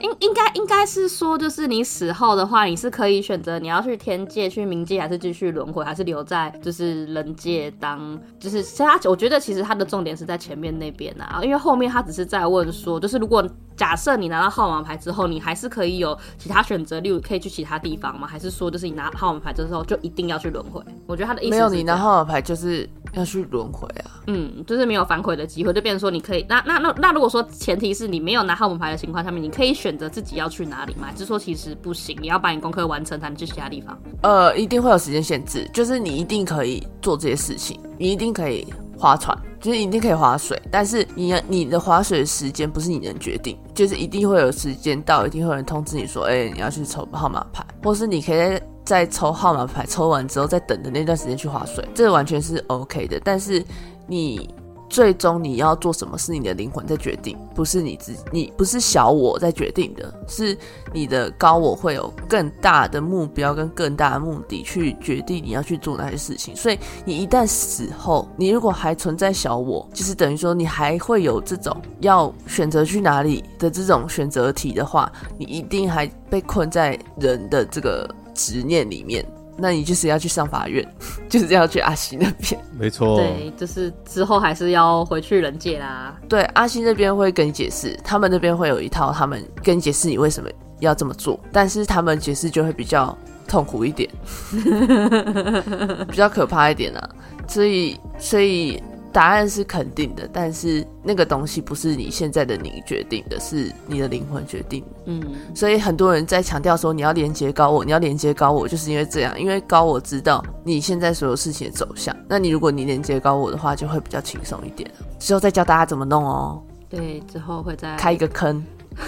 应应该应该是说，就是你死后的话，你是可以选择你要去天界、去冥界，还是继续轮回，还是留在就是人界当，就是其实他我觉得其实他的重点是在前面那边啊，因为后面他只是在问说，就是如果假设你拿到号码牌之后，你还是可以有其他选择，例如可以去其他地方吗？还是说就是你拿号码牌之后就一定要去轮回？我觉得他的意思没有，你拿号码牌就是要去轮回啊，嗯，就是没有反悔的机会，就变成说你可以那那那那如果说前提是你没有拿号码牌的情况下面，你可以选。择自己要去哪里吗？还是说其实不行？你要把你功课完成才能去其他地方？呃，一定会有时间限制，就是你一定可以做这些事情，你一定可以划船，就是一定可以划水，但是你你的划水时间不是你能决定，就是一定会有时间到，一定会有人通知你说，哎，你要去抽号码牌，或是你可以在抽号码牌抽完之后再等的那段时间去划水，这完全是 OK 的，但是你。最终你要做什么是你的灵魂在决定，不是你自你不是小我在决定的，是你的高我会有更大的目标跟更大的目的去决定你要去做哪些事情。所以你一旦死后，你如果还存在小我，就是等于说你还会有这种要选择去哪里的这种选择题的话，你一定还被困在人的这个执念里面。那你就是要去上法院，就是要去阿西那边。没错，对，就是之后还是要回去人界啦。对，阿西那边会跟你解释，他们那边会有一套，他们跟你解释你为什么要这么做，但是他们解释就会比较痛苦一点，比较可怕一点啊。所以，所以。答案是肯定的，但是那个东西不是你现在的你决定的，是你的灵魂决定。嗯，所以很多人在强调说你要连接高我，你要连接高我，就是因为这样，因为高我知道你现在所有事情的走向。那你如果你连接高我的话，就会比较轻松一点。之后再教大家怎么弄哦。对，之后会再开一个坑，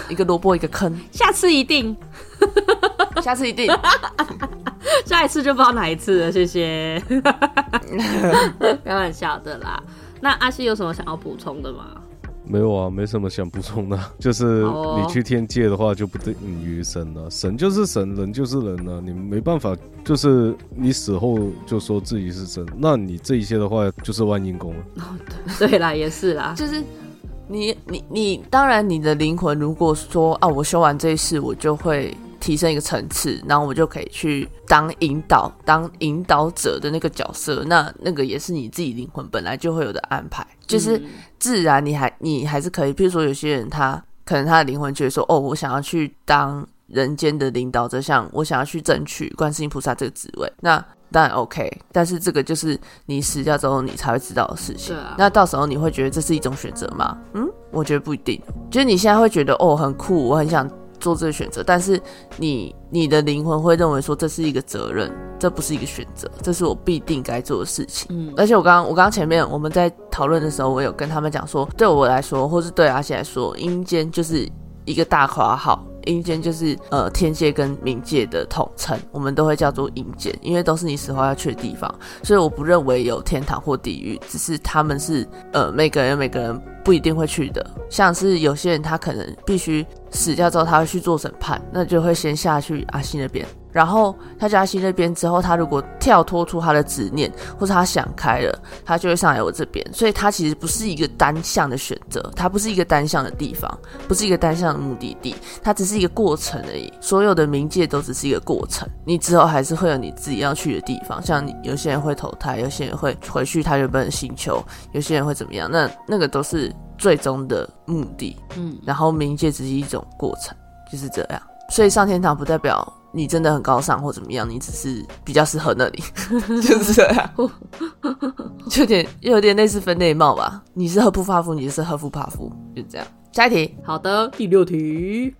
一个萝卜一个坑，下次一定，下次一定，下一次就不知道哪一次了。谢谢，开玩笑的啦。那阿西有什么想要补充的吗？没有啊，没什么想补充的。就是你去天界的话，就不等于神了。神就是神，人就是人了。你没办法，就是你死后就说自己是神，那你这一些的话就是万应公了。对啦，也是啦，就是你你你，当然你的灵魂如果说啊，我修完这一世，我就会。提升一个层次，然后我就可以去当引导、当引导者的那个角色。那那个也是你自己灵魂本来就会有的安排，就是自然你还你还是可以。比如说有些人他可能他的灵魂觉得说，哦，我想要去当人间的领导者，像我想要去争取观世音菩萨这个职位，那当然 OK。但是这个就是你死掉之后你才会知道的事情。那到时候你会觉得这是一种选择吗？嗯，我觉得不一定。就是你现在会觉得哦很酷，我很想。做这个选择，但是你你的灵魂会认为说这是一个责任，这不是一个选择，这是我必定该做的事情。嗯，而且我刚刚我刚刚前面我们在讨论的时候，我有跟他们讲说，对我来说，或是对阿西来说，阴间就是一个大括号。阴间就是呃天界跟冥界的统称，我们都会叫做阴间，因为都是你死后要去的地方，所以我不认为有天堂或地狱，只是他们是呃每个人每个人不一定会去的，像是有些人他可能必须死掉之后他会去做审判，那就会先下去阿西那边。然后他加西那边之后，他如果跳脱出他的执念，或者他想开了，他就会上来我这边。所以，他其实不是一个单向的选择，它不是一个单向的地方，不是一个单向的目的地，它只是一个过程而已。所有的冥界都只是一个过程，你之后还是会有你自己要去的地方。像有些人会投胎，有些人会回去他原本的星球，有些人会怎么样？那那个都是最终的目的。嗯，然后冥界只是一种过程，就是这样。所以上天堂不代表你真的很高尚或怎么样，你只是比较适合那里，就是这样。有点有点类似分内貌吧？你是赫夫帕夫，你是赫夫帕夫，就这样。下一题，好的，第六题。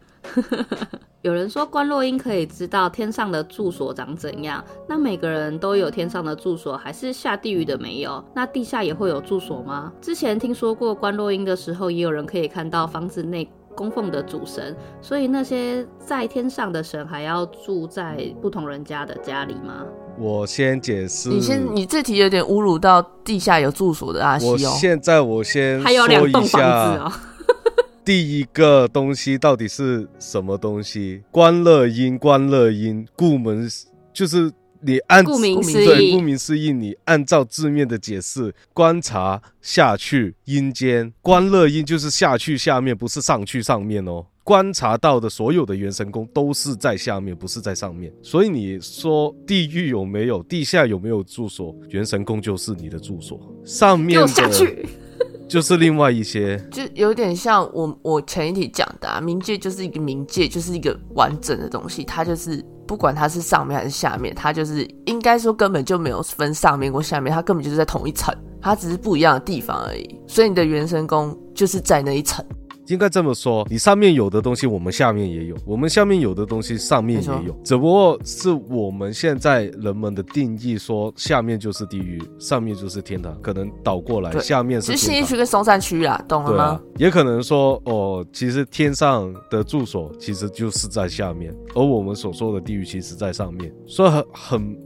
有人说关洛英可以知道天上的住所长怎样，那每个人都有天上的住所，还是下地狱的没有？那地下也会有住所吗？之前听说过关洛英的时候，也有人可以看到房子内供奉的主神，所以那些在天上的神还要住在不同人家的家里吗？我先解释，你先，你这题有点侮辱到地下有住所的阿西哦。我现在我先还有两栋房子哦。第一个东西到底是什么东西？观乐音，观乐音，顾门就是你按顾名思义，顾名思义，你按照字面的解释，观察下去阴间，观乐音就是下去下面，不是上去上面哦。观察到的所有的元神宫都是在下面，不是在上面。所以你说地狱有没有？地下有没有住所？元神宫就是你的住所，上面的下去。就是另外一些，就有点像我我前一题讲的啊，冥界就是一个冥界，就是一个完整的东西，它就是不管它是上面还是下面，它就是应该说根本就没有分上面或下面，它根本就是在同一层，它只是不一样的地方而已。所以你的元神宫就是在那一层。应该这么说，你上面有的东西，我们下面也有；我们下面有的东西，上面也有。只不过是我们现在人们的定义，说下面就是地狱，上面就是天堂，可能倒过来，下面是。其实新一区跟松山区啊，懂了吗？也可能说，哦，其实天上的住所其实就是在下面，而我们所说的地狱其实在上面，所以很很，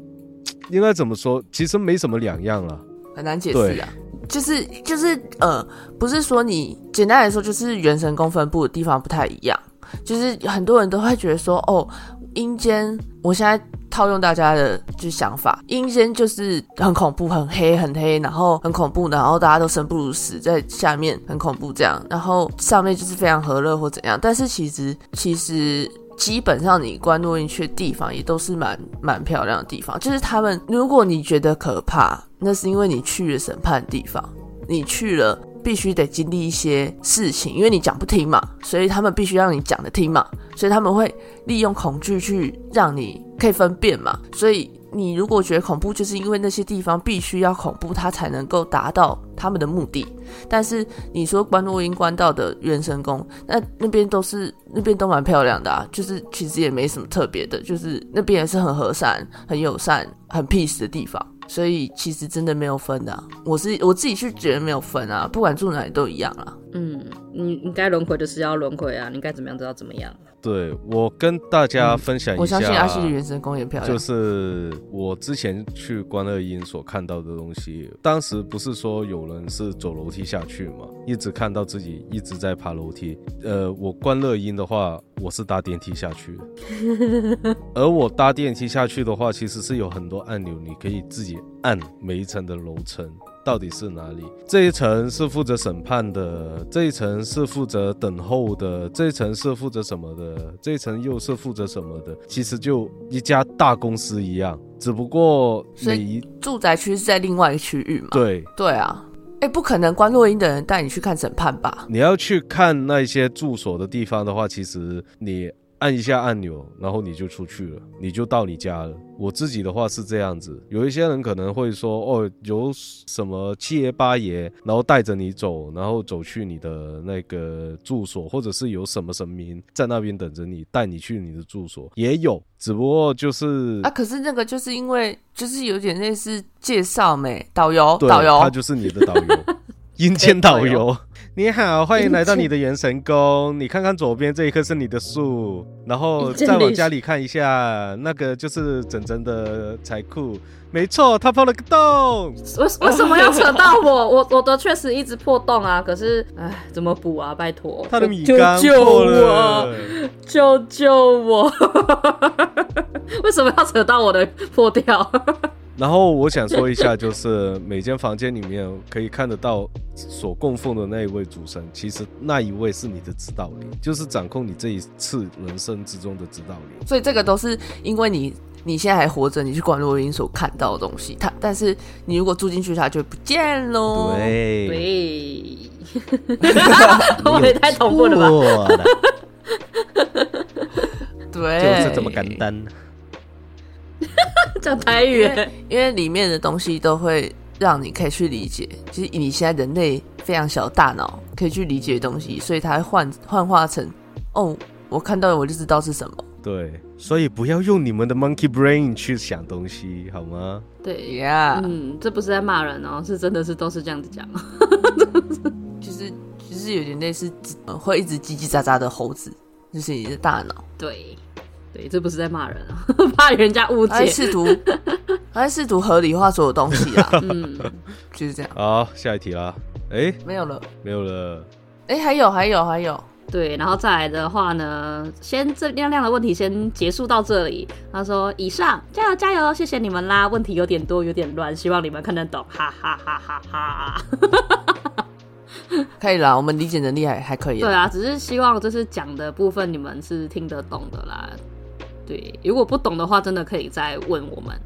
应该怎么说？其实没什么两样了，很难解释啊。就是就是呃，不是说你简单来说，就是元神宫分布的地方不太一样。就是很多人都会觉得说，哦，阴间，我现在套用大家的就想法，阴间就是很恐怖、很黑、很黑，然后很恐怖，然后大家都生不如死，在下面很恐怖这样，然后上面就是非常和乐或怎样。但是其实其实。基本上你关录音去的地方也都是蛮蛮漂亮的地方，就是他们如果你觉得可怕，那是因为你去了审判地方，你去了必须得经历一些事情，因为你讲不听嘛，所以他们必须让你讲的听嘛，所以他们会利用恐惧去让你可以分辨嘛，所以。你如果觉得恐怖，就是因为那些地方必须要恐怖，它才能够达到他们的目的。但是你说关洛音关到的元神宫，那那边都是那边都蛮漂亮的啊，就是其实也没什么特别的，就是那边也是很和善、很友善、很 peace 的地方。所以其实真的没有分的，我是我自己是觉得没有分啊，不管住哪里都一样啊。嗯，你你该轮回就是要轮回啊，你该怎么样就要怎么样。对我跟大家分享一下，我相信阿西的原。就是我之前去关乐音所看到的东西，当时不是说有人是走楼梯下去嘛，一直看到自己一直在爬楼梯。呃，我关乐音的话，我是搭电梯下去，而我搭电梯下去的话，其实是有很多按钮，你可以自己按每一层的楼层。到底是哪里？这一层是负责审判的，这一层是负责等候的，这一层是负责什么的？这一层又是负责什么的？其实就一家大公司一样，只不过每一住宅区是在另外一个区域嘛？对对啊，哎，不可能关洛英的人带你去看审判吧？你要去看那些住所的地方的话，其实你。按一下按钮，然后你就出去了，你就到你家了。我自己的话是这样子，有一些人可能会说，哦，有什么七爷八爷，然后带着你走，然后走去你的那个住所，或者是有什么神明在那边等着你，带你去你的住所，也有。只不过就是啊，可是那个就是因为就是有点类似介绍没导游，导游他就是你的导游。阴间导游，你好，欢迎来到你的元神宫。你看看左边这一棵是你的树，然后再往家里看一下，那个就是整整的财库。没错，他破了个洞。为为什么要扯到我？我我的确实一直破洞啊，可是唉，怎么补啊？拜托，他的米缸破了，救救我！为什么要扯到我的破掉？然后我想说一下，就是每间房间里面可以看得到所供奉的那一位主神，其实那一位是你的指导灵，就是掌控你这一次人生之中的指导灵。所以这个都是因为你你现在还活着，你去观落音所看到的东西，它但是你如果住进去，它就不见喽。对 对。我也太恐怖了吧？对，就是这么简单。讲台语，因为里面的东西都会让你可以去理解，就是你现在人类非常小的大脑可以去理解的东西，所以它会幻幻化成哦，我看到我就知道是什么。对，所以不要用你们的 monkey brain 去想东西，好吗？对呀，嗯，这不是在骂人哦，是真的是都是这样子讲，就是就是有点类似会一直叽叽喳喳的猴子，就是你的大脑。对。对，这不是在骂人啊，怕人家误解。试图，还试图合理化所有东西啊。嗯，就是这样。好，下一题啦。哎，没有了，没有了。哎，还有，还有，还有。对，然后再来的话呢，先这亮亮的问题先结束到这里。他说：“以上，加油加油，谢谢你们啦。问题有点多，有点乱，希望你们看得懂。”哈哈哈哈哈。可以啦，我们理解能力还还可以。对啊，只是希望就是讲的部分你们是听得懂的啦。对，如果不懂的话，真的可以再问我们。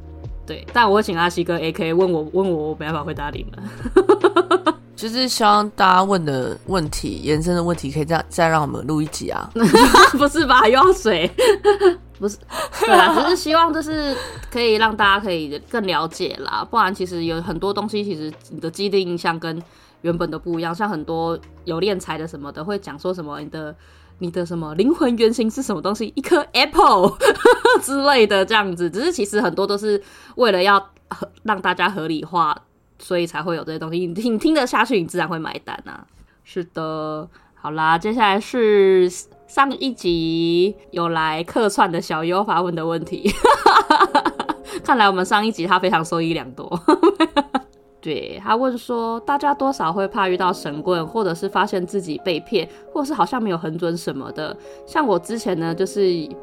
对，但我会请阿西哥 A K 问我，问我，我没办法回答你们。就是希望大家问的问题、延伸的问题，可以再再让我们录一集啊？不是吧？又要水？不是，对啊，只是希望就是可以让大家可以更了解啦。不然其实有很多东西，其实你的既定印象跟原本的不一样。像很多有练财的什么的，会讲说什么你的。你的什么灵魂原型是什么东西？一颗 apple 之类的这样子，只是其实很多都是为了要让大家合理化，所以才会有这些东西。你听听得下去，你自然会买单啊。是的，好啦，接下来是上一集有来客串的小优发问的问题。看来我们上一集他非常受益良多。对他问说，大家多少会怕遇到神棍，或者是发现自己被骗，或是好像没有很准什么的。像我之前呢，就是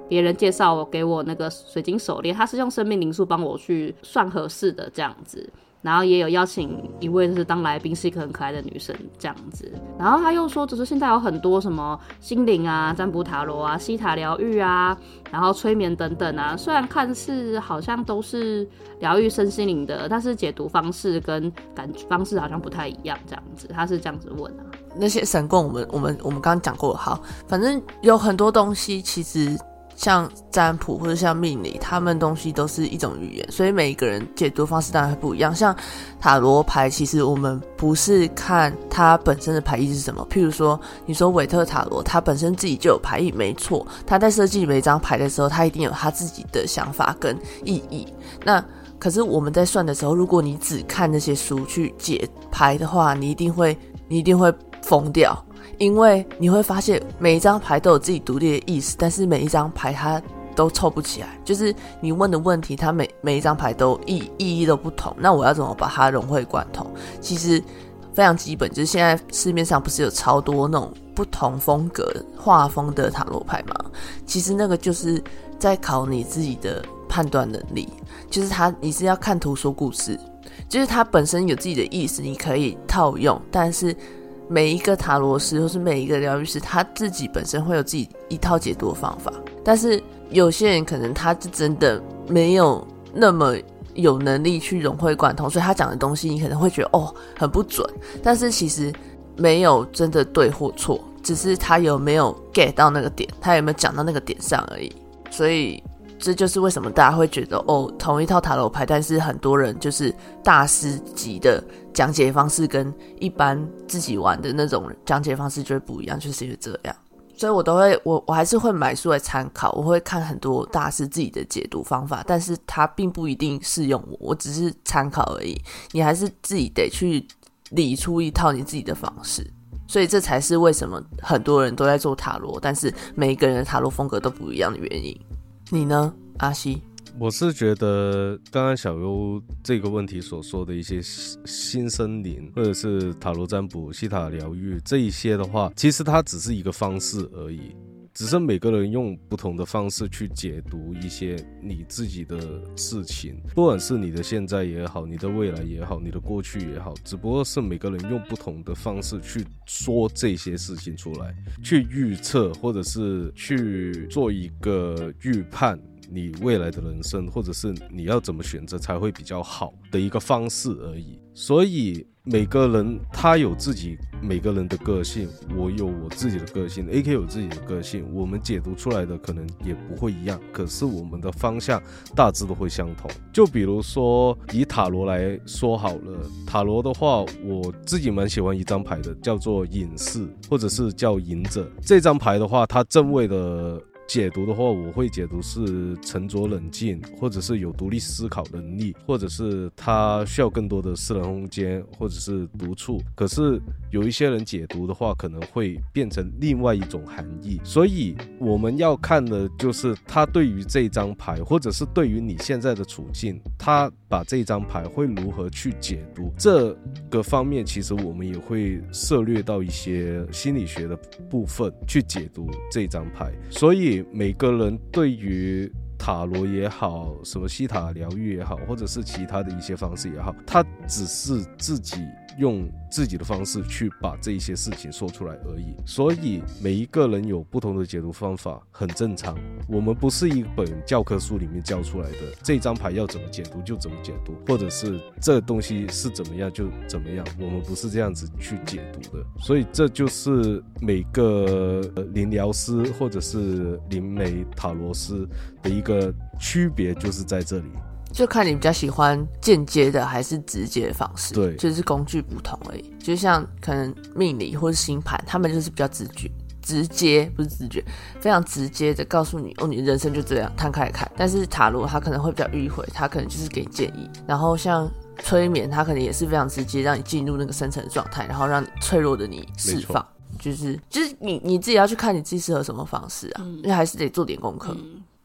别人介绍给我那个水晶手链，他是用生命灵数帮我去算合适的这样子。然后也有邀请一位就是当来宾，是一个很可爱的女生这样子。然后他又说，只是现在有很多什么心灵啊、占卜塔罗啊、西塔疗愈啊，然后催眠等等啊。虽然看似好像都是疗愈身心灵的，但是解读方式跟感觉方式好像不太一样。这样子，他是这样子问啊。那些神棍，我们我们我们刚刚讲过，好，反正有很多东西其实。像占卜或者像命理，他们东西都是一种语言，所以每一个人解读方式当然会不一样。像塔罗牌，其实我们不是看它本身的牌意是什么。譬如说，你说韦特塔罗，它本身自己就有牌意，没错。他在设计每一张牌的时候，他一定有他自己的想法跟意义。那可是我们在算的时候，如果你只看那些书去解牌的话，你一定会，你一定会疯掉。因为你会发现每一张牌都有自己独立的意思，但是每一张牌它都凑不起来。就是你问的问题，它每每一张牌都意意义都不同。那我要怎么把它融会贯通？其实非常基本，就是现在市面上不是有超多那种不同风格画风的塔罗牌吗？其实那个就是在考你自己的判断能力。就是它你是要看图说故事，就是它本身有自己的意思，你可以套用，但是。每一个塔罗师或是每一个疗愈师，他自己本身会有自己一套解读的方法，但是有些人可能他就真的没有那么有能力去融会贯通，所以他讲的东西你可能会觉得哦很不准，但是其实没有真的对或错，只是他有没有 get 到那个点，他有没有讲到那个点上而已，所以。这就是为什么大家会觉得哦，同一套塔罗牌，但是很多人就是大师级的讲解方式跟一般自己玩的那种讲解方式就会不一样，就是因为这样，所以我都会我我还是会买书来参考，我会看很多大师自己的解读方法，但是它并不一定适用我，我只是参考而已，你还是自己得去理出一套你自己的方式，所以这才是为什么很多人都在做塔罗，但是每一个人的塔罗风格都不一样的原因。你呢，阿西？我是觉得刚刚小优这个问题所说的一些新森林，或者是塔罗占卜、西塔疗愈这一些的话，其实它只是一个方式而已。只是每个人用不同的方式去解读一些你自己的事情，不管是你的现在也好，你的未来也好，你的过去也好，只不过是每个人用不同的方式去说这些事情出来，去预测或者是去做一个预判。你未来的人生，或者是你要怎么选择才会比较好的一个方式而已。所以每个人他有自己每个人的个性，我有我自己的个性，AK 有自己的个性，我们解读出来的可能也不会一样，可是我们的方向大致都会相同。就比如说以塔罗来说好了，塔罗的话，我自己蛮喜欢一张牌的，叫做隐士，或者是叫隐者。这张牌的话，它正位的。解读的话，我会解读是沉着冷静，或者是有独立思考能力，或者是他需要更多的私人空间，或者是独处。可是有一些人解读的话，可能会变成另外一种含义。所以我们要看的就是他对于这张牌，或者是对于你现在的处境，他把这张牌会如何去解读这个方面，其实我们也会涉略到一些心理学的部分去解读这张牌。所以。每个人对于塔罗也好，什么西塔疗愈也好，或者是其他的一些方式也好，他只是自己。用自己的方式去把这些事情说出来而已，所以每一个人有不同的解读方法，很正常。我们不是一本教科书里面教出来的，这张牌要怎么解读就怎么解读，或者是这东西是怎么样就怎么样，我们不是这样子去解读的。所以这就是每个灵疗师或者是灵媒塔罗斯的一个区别，就是在这里。就看你比较喜欢间接的还是直接的方式，对，就是工具不同而已。就像可能命理或者星盘，他们就是比较直觉、直接，不是直觉，非常直接的告诉你，哦，你人生就这样，摊开来看。但是塔罗它可能会比较迂回，它可能就是给你建议。然后像催眠，它可能也是非常直接，让你进入那个深层状态，然后让脆弱的你释放。就是就是你你自己要去看你自己适合什么方式啊，因为还是得做点功课。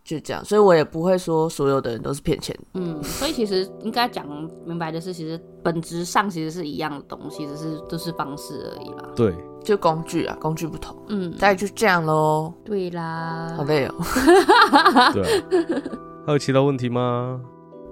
就这样，所以我也不会说所有的人都是骗钱。嗯，所以其实应该讲明白的是，其实本质上其实是一样的东西，只是都是方式而已啦。对，就工具啊，工具不同。嗯，大概就这样喽。对啦，好累哦。对，还有其他问题吗？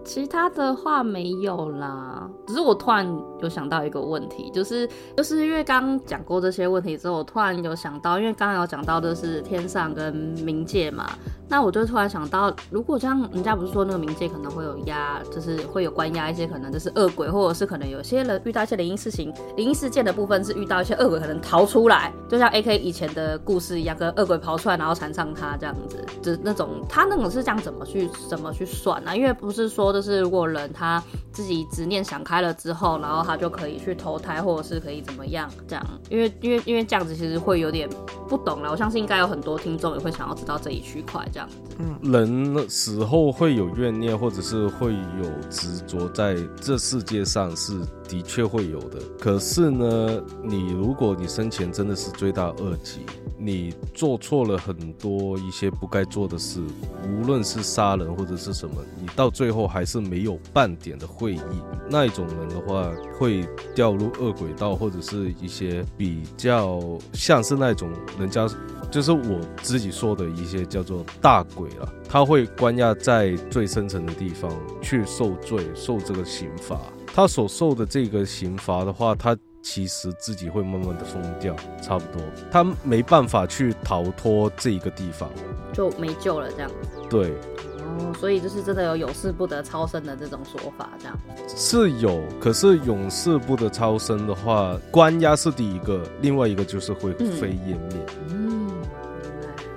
其他的话没有啦，只是我突然有想到一个问题，就是就是因为刚讲过这些问题之后，我突然有想到，因为刚刚有讲到的是天上跟冥界嘛。那我就突然想到，如果像人家不是说那个冥界可能会有压，就是会有关押一些可能就是恶鬼，或者是可能有些人遇到一些灵异事情、灵异事件的部分是遇到一些恶鬼可能逃出来，就像 A K 以前的故事一样，跟恶鬼跑出来然后缠上他这样子，就那种他那种是这样怎么去怎么去算呢？因为不是说就是如果人他自己执念想开了之后，然后他就可以去投胎，或者是可以怎么样这样？因为因为因为这样子其实会有点不懂了。我相信应该有很多听众也会想要知道这一区块这样。嗯，人死后会有怨念，或者是会有执着，在这世界上是的确会有的。可是呢，你如果你生前真的是罪大恶极，你做错了很多一些不该做的事，无论是杀人或者是什么，你到最后还是没有半点的会意。那一种人的话，会掉入恶鬼道，或者是一些比较像是那种人家。就是我自己说的一些叫做大鬼了，他会关押在最深层的地方去受罪，受这个刑罚。他所受的这个刑罚的话，他其实自己会慢慢的疯掉，差不多，他没办法去逃脱这一个地方，就没救了这样。对，哦，所以就是真的有永世不得超生的这种说法，这样是有。可是永世不得超生的话，关押是第一个，另外一个就是会飞烟灭。嗯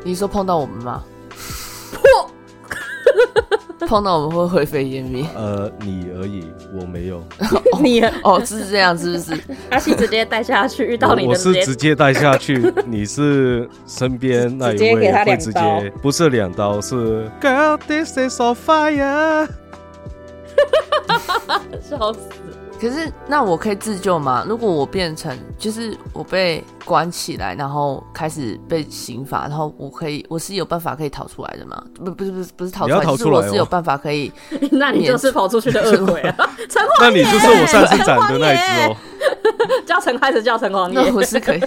你说碰到我们吗？破，碰到我们会灰飞烟灭。呃，你而已，我没有。你哦，是这样，是不是？阿信直接带下去，遇到你的我是直接带下去。你是身边那一位会直接，不是两刀，是 Girl this is on fire。笑死。可是，那我可以自救吗？如果我变成，就是我被关起来，然后开始被刑罚，然后我可以，我是有办法可以逃出来的吗？不，不是，不是，不是逃出来，是我是有办法可以。那你就是跑出去的恶鬼啊！陈那你就是我上次斩的那一只哦。叫陈开始叫陈黄那我是可以，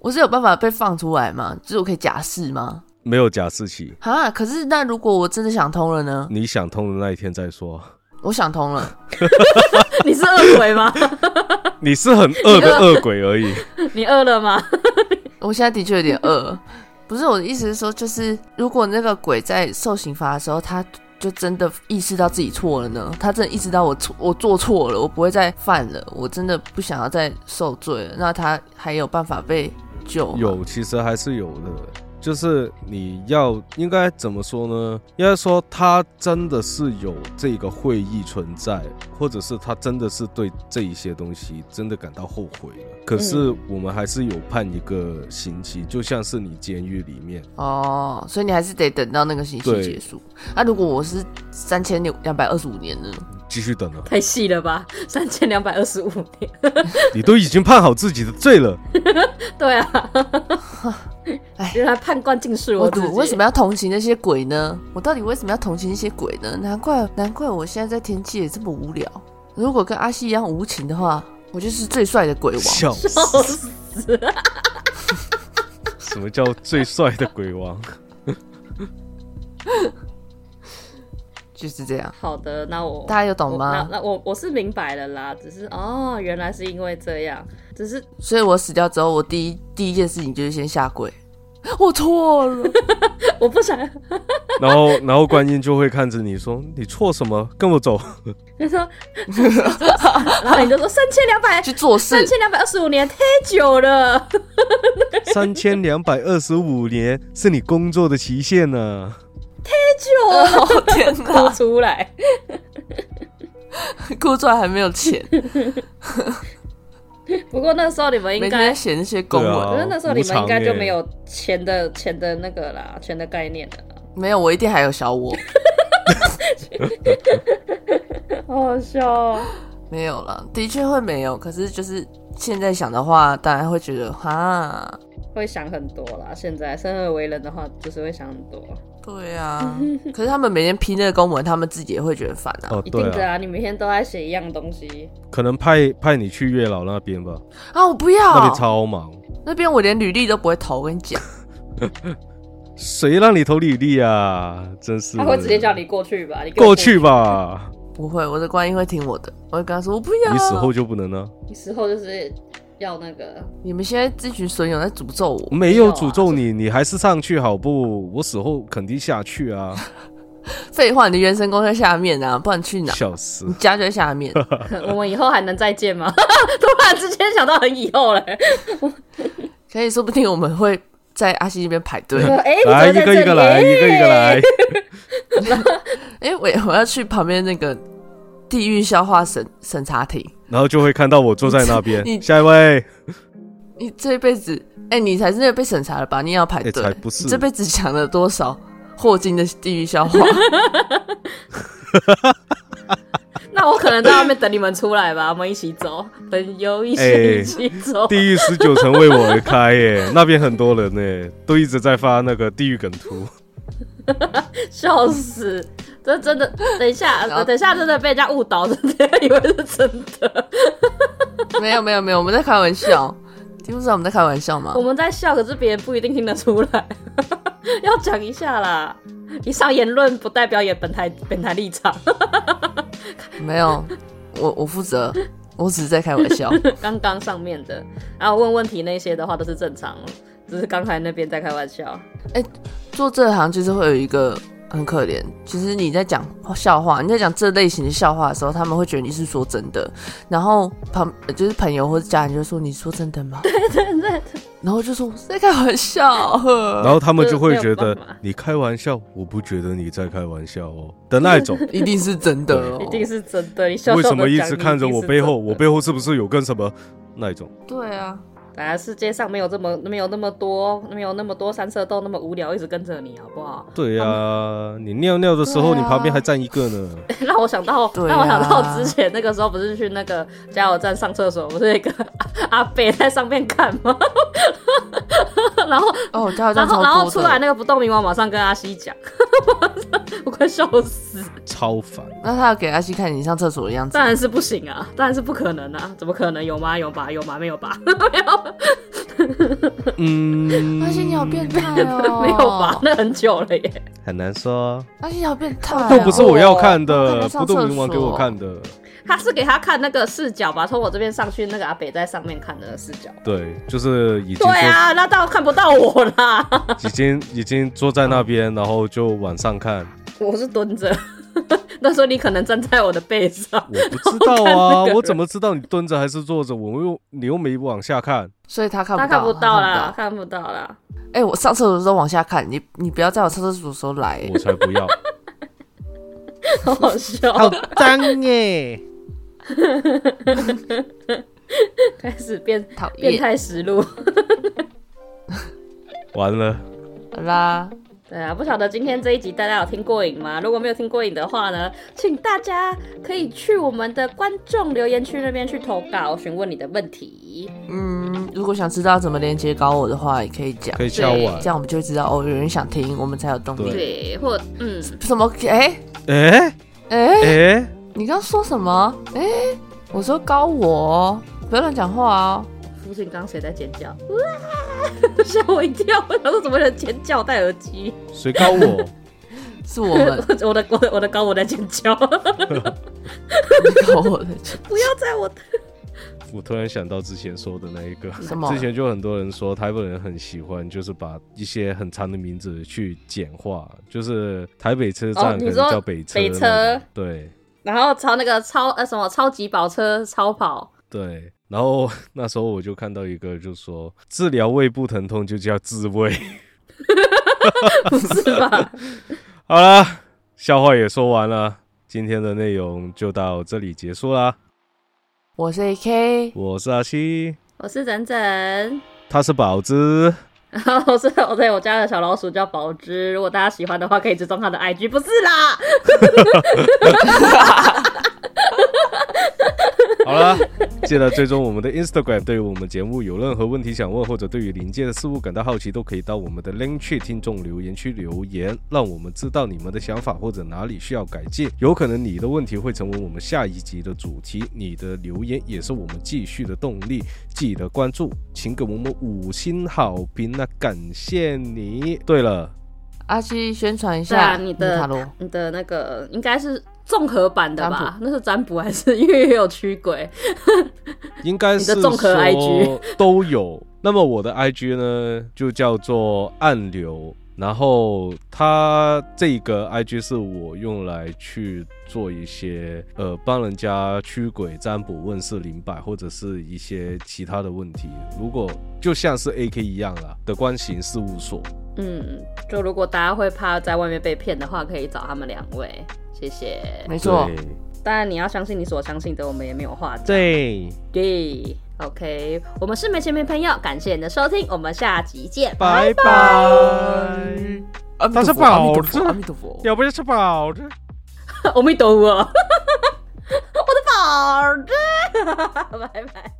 我是有办法被放出来吗？就是我可以假释吗？没有假释期啊。可是，那如果我真的想通了呢？你想通的那一天再说。我想通了，你是恶鬼吗？你是很恶的恶鬼而已。你饿了吗？我现在的确有点饿。不是我的意思是说，就是如果那个鬼在受刑罚的时候，他就真的意识到自己错了呢？他真的意识到我错，我做错了，我不会再犯了，我真的不想要再受罪了。那他还有办法被救？有，其实还是有的。就是你要应该怎么说呢？应该说他真的是有这个会议存在，或者是他真的是对这一些东西真的感到后悔了。可是我们还是有判一个刑期，就像是你监狱里面哦，所以你还是得等到那个刑期结束。那如果我是三千六两百二十五年呢？继续等了！太细了吧，三千两百二十五年，你都已经判好自己的罪了。对啊，哎，原来判官竟是我。我为什么要同情那些鬼呢？我到底为什么要同情那些鬼呢？难怪，难怪我现在在天界也这么无聊。如果跟阿西一样无情的话，我就是最帅的鬼王。笑死！什么叫最帅的鬼王？就是这样。好的，那我大家有懂吗？那我我是明白了啦，只是哦，原来是因为这样，只是所以我死掉之后，我第一第一件事情就是先下跪，我错了，我不想。然后然后观音就会看着你说：“你错什么？跟我走。”你说，然后你就说：“三千两百去做事，三千两百二十五年太久了。”三千两百二十五年是你工作的期限呢。太久了，天哭出来，哭出来还没有钱。不过那时候你们应该写那些公文，可是那时候你们应该就没有钱的钱的那个啦，钱的概念了。没有，我一定还有小我。好好笑。没有了，的确会没有。可是就是现在想的话，当然会觉得哈，会想很多啦。现在生而为人的话，就是会想很多。对啊，可是他们每天批那个公文，他们自己也会觉得烦啊。哦，一定的啊，你每天都在写一样东西。可能派派你去月老那边吧。啊，我不要，那边超忙。那边我连履历都不会投，我跟你讲。谁让你投履历啊？真是。他会直接叫你过去吧？你过去吧。不会，我的观音会听我的。我会跟他说，我不要。你死后就不能呢？你死后就是。要那个？你们现在这群损友在诅咒我？没有诅咒你，你还是上去好不？我死后肯定下去啊！废话，你的原神宫在下面啊，不然去哪？笑死！你家就在下面。我们以后还能再见吗？突然之间想到很以后嘞，可以说不定我们会在阿西那边排队。来一个一个来，一个一个来。哎，我我要去旁边那个。地狱消化审审查庭，然后就会看到我坐在那边。下一位，你这一辈子，哎，你才是那个被审查了吧？你要排队，才不是。这辈子抢了多少霍金的地狱笑话？那我可能在外面等你们出来吧，我们一起走，朋友一起一起走。地狱十九层为我而开，耶，那边很多人呢，都一直在发那个地狱梗图。笑死！这真的，等一下，等一下，真的被人家误导，真的以为是真的。没有，没有，没有，我们在开玩笑。听不出来我们在开玩笑吗？我们在笑，可是别人不一定听得出来。要讲一下啦，以上言论不代表也本台本台立场。没有，我我负责，我只是在开玩笑。刚刚上面的，然后问问题那些的话都是正常，只是刚才那边在开玩笑。哎。做这行就是会有一个很可怜。其实你在讲笑话，你在讲这类型的笑话的时候，他们会觉得你是说真的。然后旁就是朋友或者家人就说：“你说真的吗？”对对对。然后就说：“我在开玩笑。”然后他们就会觉得你开玩笑，我不觉得你在开玩笑哦的那一种，一定是真的，哦一定是真的。你笑为什么一直看着我背后？我背后是不是有跟什么那一种？对啊。啊，世界上没有这么没有那么多没有那么多三色豆那么无聊，一直跟着你，好不好？对呀，你尿尿的时候，你旁边还站一个呢。让我想到，让我想到之前那个时候，不是去那个加油站上厕所，不是一个 阿北在上面看吗？然后哦，然后然后出来那个不动明王马上跟阿西讲，我快笑死，超烦。那他要给阿西看你上厕所的样子？当然是不行啊，当然是不可能啊，怎么可能有吗？有吧？有吗？没有吧？没有。嗯，阿西你好变态哦！没有吧？那很久了耶。很难说。阿西好变态，都不是我要看的，不动明王给我看的。他是给他看那个视角吧，从我这边上去，那个阿北在上面看的视角。对，就是已经。对啊，那倒看不到我啦。已经已经坐在那边，然后就往上看。我是蹲着。那时候你可能站在我的背上，我不知道啊，我怎么知道你蹲着还是坐着？我又你又没往下看，所以他看他看不到啦，看不到啦。哎，我上厕所的时候往下看，你你不要在我上厕所的时候来，我才不要，好笑，好脏耶！开始变讨厌变态实录，完了，好啦。对啊，不晓得今天这一集大家有听过瘾吗？如果没有听过瘾的话呢，请大家可以去我们的观众留言区那边去投稿，询问你的问题。嗯，如果想知道怎么连接搞我的话，也可以讲，可以教我，这样我们就会知道哦，有人想听，我们才有动力。对，或嗯，什么？哎哎哎哎，你刚说什么？哎，我说高我，不要乱讲话哦。附近刚谁在尖叫？哇！吓我一跳！我说怎么有人尖叫戴耳机？谁高我？是我们。我的我的我的高我在尖叫。高我在尖不要在我。我突然想到之前说的那一个，什么？之前就很多人说台北人很喜欢，就是把一些很长的名字去简化，就是台北车站可能叫北车。北车。对。然后超那个超呃什么超级跑车超跑。对。然后那时候我就看到一个，就说治疗胃部疼痛就叫自慰，不是吧？好了，笑话也说完了，今天的内容就到这里结束啦。我是 AK，我是阿七，我是整整，他是宝子，然后是我对我家的小老鼠叫宝芝。如果大家喜欢的话，可以追踪他的 IG，不是啦。好了，记得追踪我们的 Instagram。对于我们节目有任何问题想问，或者对于临界的事物感到好奇，都可以到我们的 Link 区听众留言区留言，让我们知道你们的想法或者哪里需要改进。有可能你的问题会成为我们下一集的主题，你的留言也是我们继续的动力。记得关注，请给我们五星好评，那感谢你。对了，阿七宣传一下你的你的那个应该是。综合版的吧，那是占卜还是因为也有驱鬼？应该是综合 IG 都有。那么我的 IG 呢，就叫做暗流。然后它这个 IG 是我用来去做一些呃帮人家驱鬼占卜问世灵摆或者是一些其他的问题。如果就像是 AK 一样啦的关行事务所。嗯，就如果大家会怕在外面被骗的话，可以找他们两位。谢谢，没错。当然你要相信你所相信的，我们也没有话讲。对对，OK，我们是没钱没朋友，感谢你的收听，我们下集见，拜拜。他是宝子，要不要吃宝子？阿弥陀佛，我的宝子，拜拜。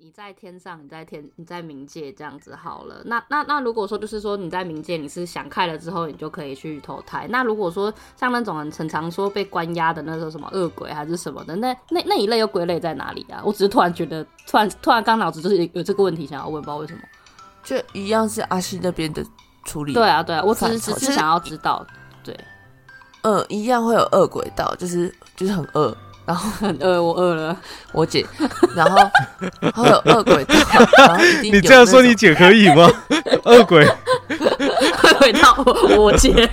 你在天上，你在天，你在冥界这样子好了。那那那，如果说就是说你在冥界，你是想开了之后，你就可以去投胎。那如果说像那种很常说被关押的那种什么恶鬼还是什么的，那那那一类又归类在哪里啊？我只是突然觉得，突然突然刚脑子就是有这个问题想要问，不知道为什么。就一样是阿西那边的处理。对啊对啊，我只是只是想要知道，对，嗯，一样会有恶鬼道，就是就是很恶。然后很饿，我饿了，我姐，然后还有恶鬼道，你这样说你姐可以吗？恶鬼，恶鬼道，我姐，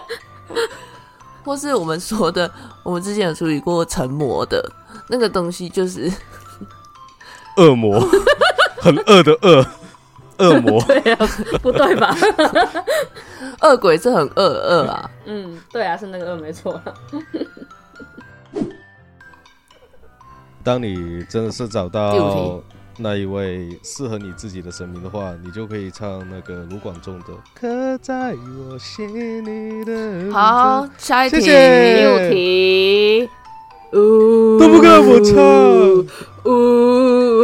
或是我们说的，我们之前有处理过成魔的那个东西，就是恶魔，很恶的恶，恶魔，对啊，不对吧？恶鬼是很恶恶啊，嗯，对啊，是那个恶，没错。当你真的是找到那一位适合你自己的神明的话，你就可以唱那个卢广仲的《刻在我心里的》。好，下一题，六题，呜都不跟我唱，呜，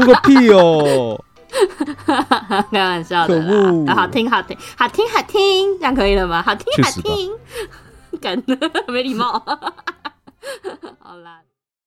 呜个屁哦！开玩笑的啦，好听，好听，好听，好听，这样可以了吗？好听，好听，敢没礼貌，好啦。